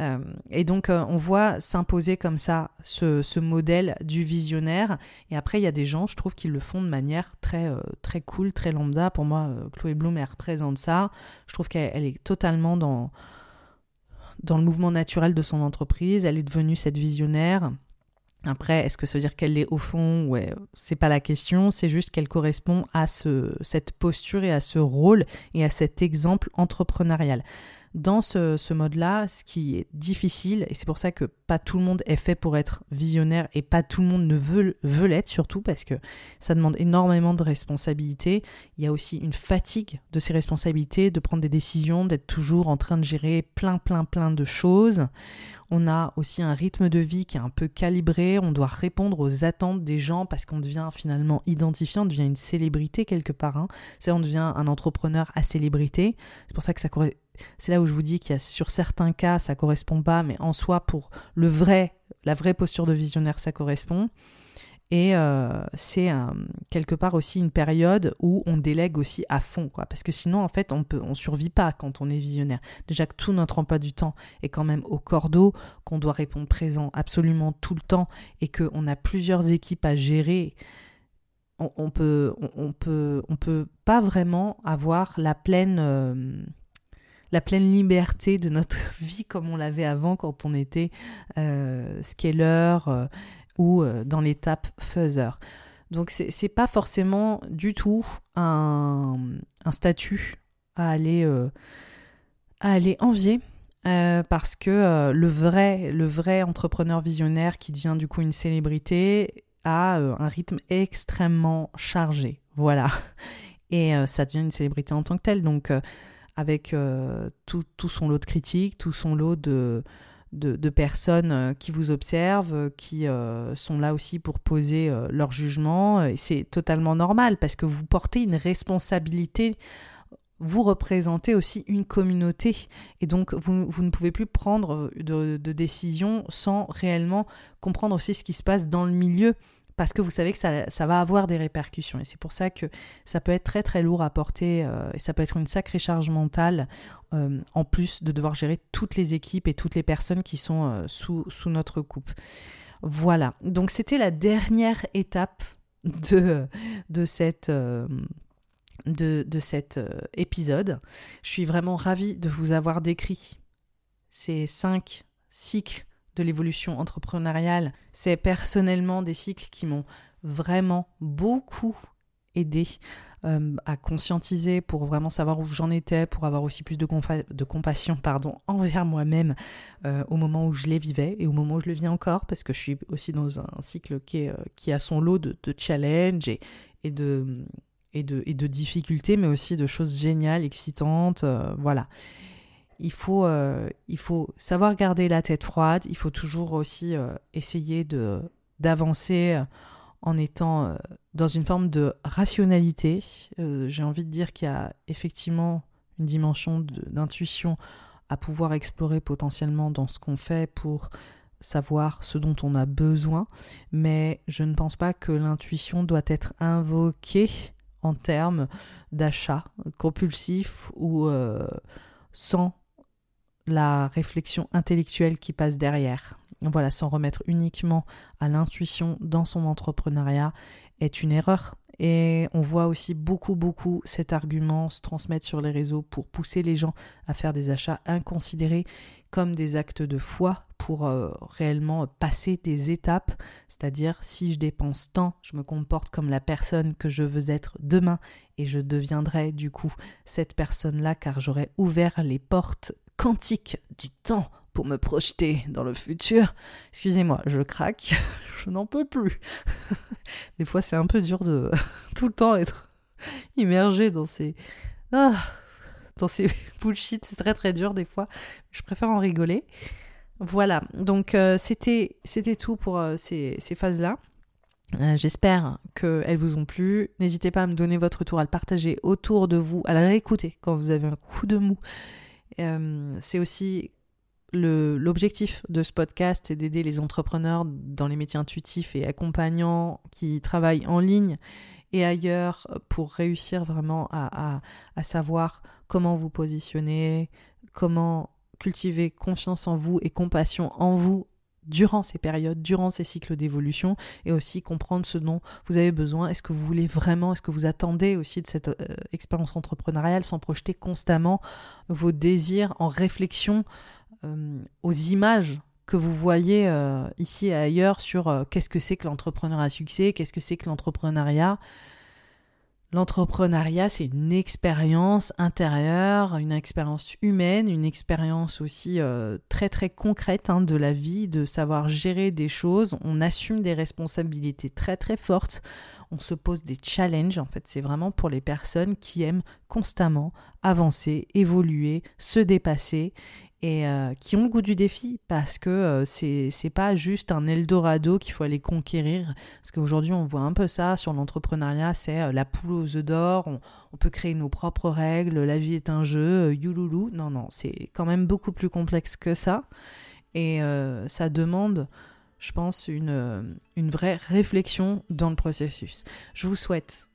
Euh, et donc, euh, on voit s'imposer comme ça ce, modèle du visionnaire. Et après, il y a des gens, je trouve, qui le font de manière très, euh, très cool, très lambda. Pour moi, Chloé Bloom, elle représente ça. Je trouve qu'elle est totalement dans, dans le mouvement naturel de son entreprise. Elle est devenue cette visionnaire. Après, est-ce que ça veut dire qu'elle est au fond? Ouais, c'est pas la question, c'est juste qu'elle correspond à ce, cette posture et à ce rôle et à cet exemple entrepreneurial dans ce, mode-là, ce qui est difficile, et c'est pour ça que pas tout le monde est fait pour être visionnaire et pas tout le monde ne veut, veut l'être, surtout parce que ça demande énormément de responsabilités. Il y a aussi une fatigue de ces responsabilités, de prendre des décisions, d'être toujours en train de gérer plein, plein, plein de choses. On a aussi un rythme de vie qui est un peu calibré, on doit répondre aux attentes des gens parce qu'on devient finalement identifié, on devient une célébrité quelque part. Hein. On devient un entrepreneur à célébrité. C'est pour ça que ça c'est là où je vous dis qu'il y a sur certains cas ça correspond pas, mais en soi pour le vrai, la vraie posture de visionnaire ça correspond. Et euh, c'est quelque part aussi une période où on délègue aussi à fond, quoi. Parce que sinon, en fait, on peut, on survit pas quand on est visionnaire. Déjà que tout notre emploi du temps est quand même au cordeau, qu'on doit répondre présent absolument tout le temps et qu'on a plusieurs équipes à gérer. On, peut, on, peut, on peut pas vraiment avoir la pleine. Euh, la pleine liberté de notre vie comme on l'avait avant quand on était euh, scaler, ou euh, dans l'étape fuzzer. Donc c'est pas forcément du tout un, statut à aller, euh, à aller envier euh, parce que le vrai, le vrai entrepreneur visionnaire qui devient du coup une célébrité a un rythme extrêmement chargé. Voilà. Et ça devient une célébrité en tant que telle. Donc, avec tout, tout, son lot de critiques, tout son lot de, de, personnes qui vous observent, qui sont là aussi pour poser leur jugement. C'est totalement normal parce que vous portez une responsabilité vous représentez aussi une communauté et donc vous, vous ne pouvez plus prendre de, de décisions sans réellement comprendre aussi ce qui se passe dans le milieu parce que vous savez que ça, ça va avoir des répercussions et c'est pour ça que ça peut être très très lourd à porter euh, et ça peut être une sacrée charge mentale euh, en plus de devoir gérer toutes les équipes et toutes les personnes qui sont euh, sous, sous notre coupe. Voilà, donc c'était la dernière étape de, de cette de, cet euh, épisode. Je suis vraiment ravie de vous avoir décrit ces cinq cycles de l'évolution entrepreneuriale. C'est personnellement des cycles qui m'ont vraiment beaucoup aidé euh, à conscientiser pour vraiment savoir où j'en étais, pour avoir aussi plus de, de compassion pardon, envers moi-même euh, au moment où je les vivais et au moment où je le vis encore, parce que je suis aussi dans un cycle qui, qui a son lot de, challenges et, et de et de, de difficultés, mais aussi de choses géniales, excitantes. Euh, voilà. Il faut, euh, il faut savoir garder la tête froide. Il faut toujours aussi euh, essayer de d'avancer en étant dans une forme de rationalité. J'ai envie de dire qu'il y a effectivement une dimension d'intuition à pouvoir explorer potentiellement dans ce qu'on fait pour savoir ce dont on a besoin, mais je ne pense pas que l'intuition doit être invoquée en termes d'achat compulsif ou euh, sans la réflexion intellectuelle qui passe derrière. Voilà, s'en remettre uniquement à l'intuition dans son entrepreneuriat est une erreur. Et on voit aussi beaucoup, beaucoup cet argument se transmettre sur les réseaux pour pousser les gens à faire des achats inconsidérés comme des actes de foi pour euh, réellement passer des étapes, c'est-à-dire si je dépense tant, je me comporte comme la personne que je veux être demain et je deviendrai du coup cette personne-là car j'aurai ouvert les portes quantiques du temps pour me projeter dans le futur. Excusez-moi, je craque, je n'en peux plus. des fois c'est un peu dur de tout le temps être immergé dans ces... Ah, dans ces bullshit, c'est très très dur des fois. Je préfère en rigoler. Voilà, donc euh, c'était c'était tout pour euh, ces, ces phases-là. Euh, j'espère qu'elles vous ont plu. N'hésitez pas à me donner votre tour, à le partager autour de vous, à la réécouter quand vous avez un coup de mou. C'est aussi l'objectif de ce podcast, c'est d'aider les entrepreneurs dans les métiers intuitifs et accompagnants qui travaillent en ligne et ailleurs pour réussir vraiment à, à, à savoir comment vous positionner, comment cultiver confiance en vous et compassion en vous durant ces périodes, durant ces cycles d'évolution, et aussi comprendre ce dont vous avez besoin. Est-ce que vous voulez vraiment, est-ce que vous attendez aussi de cette euh, expérience entrepreneuriale sans projeter constamment vos désirs en réflexion euh, aux images que vous voyez euh, ici et ailleurs sur qu'est-ce que c'est que l'entrepreneuriat à succès, qu'est-ce que c'est que l'entrepreneuriat L'entrepreneuriat, c'est une expérience intérieure, une expérience humaine, une expérience aussi euh, très très concrète hein, de la vie, de savoir gérer des choses. On assume des responsabilités très très fortes. On se pose des challenges. En fait, c'est vraiment pour les personnes qui aiment constamment avancer, évoluer, se dépasser et euh, qui ont le goût du défi parce que euh, c'est pas juste un Eldorado qu'il faut aller conquérir. Parce qu'aujourd'hui on voit un peu ça sur l'entrepreneuriat c'est euh, la poule aux œufs d'or on, peut créer nos propres règles la vie est un jeu youloulou. Non non c'est quand même beaucoup plus complexe que ça. Et ça demande je pense une une vraie réflexion dans le processus. Je vous souhaite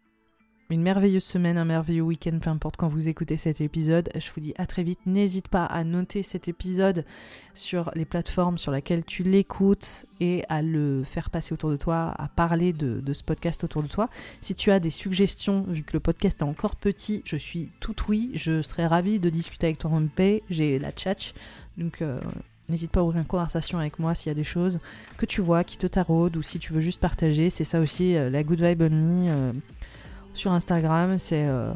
une merveilleuse semaine, un merveilleux week-end, peu importe quand vous écoutez cet épisode. Je vous dis à très vite. N'hésite pas à noter cet épisode sur les plateformes sur lesquelles tu l'écoutes et à le faire passer autour de toi, à parler de, ce podcast autour de toi. Si tu as des suggestions, vu que le podcast est encore petit, je suis tout oui. Je serais ravie de discuter avec toi en paix. J'ai la chat. Donc. Euh, n'hésite pas à ouvrir une conversation avec moi s'il y a des choses que tu vois qui te taraudent ou si tu veux juste partager. C'est ça aussi euh, la good vibe only. Euh, sur Instagram, c'est euh,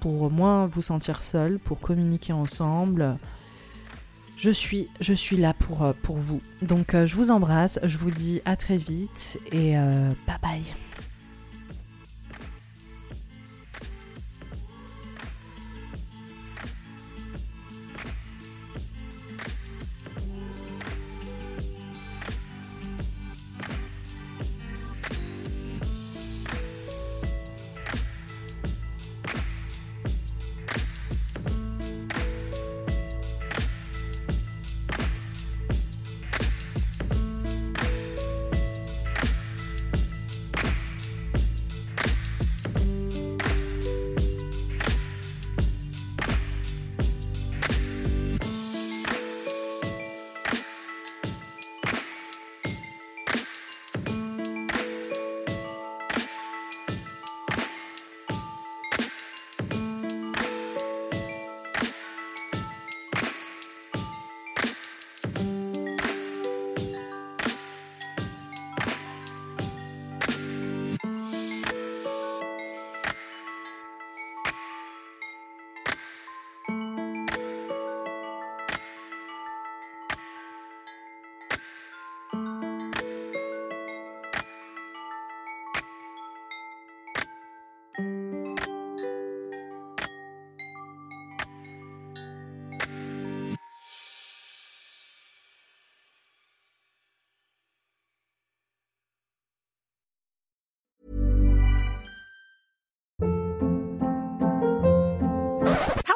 pour moins vous sentir seul, pour communiquer ensemble. je suis, là pour, euh, pour vous. Donc euh, je vous embrasse, je vous dis à très vite et euh, bye bye.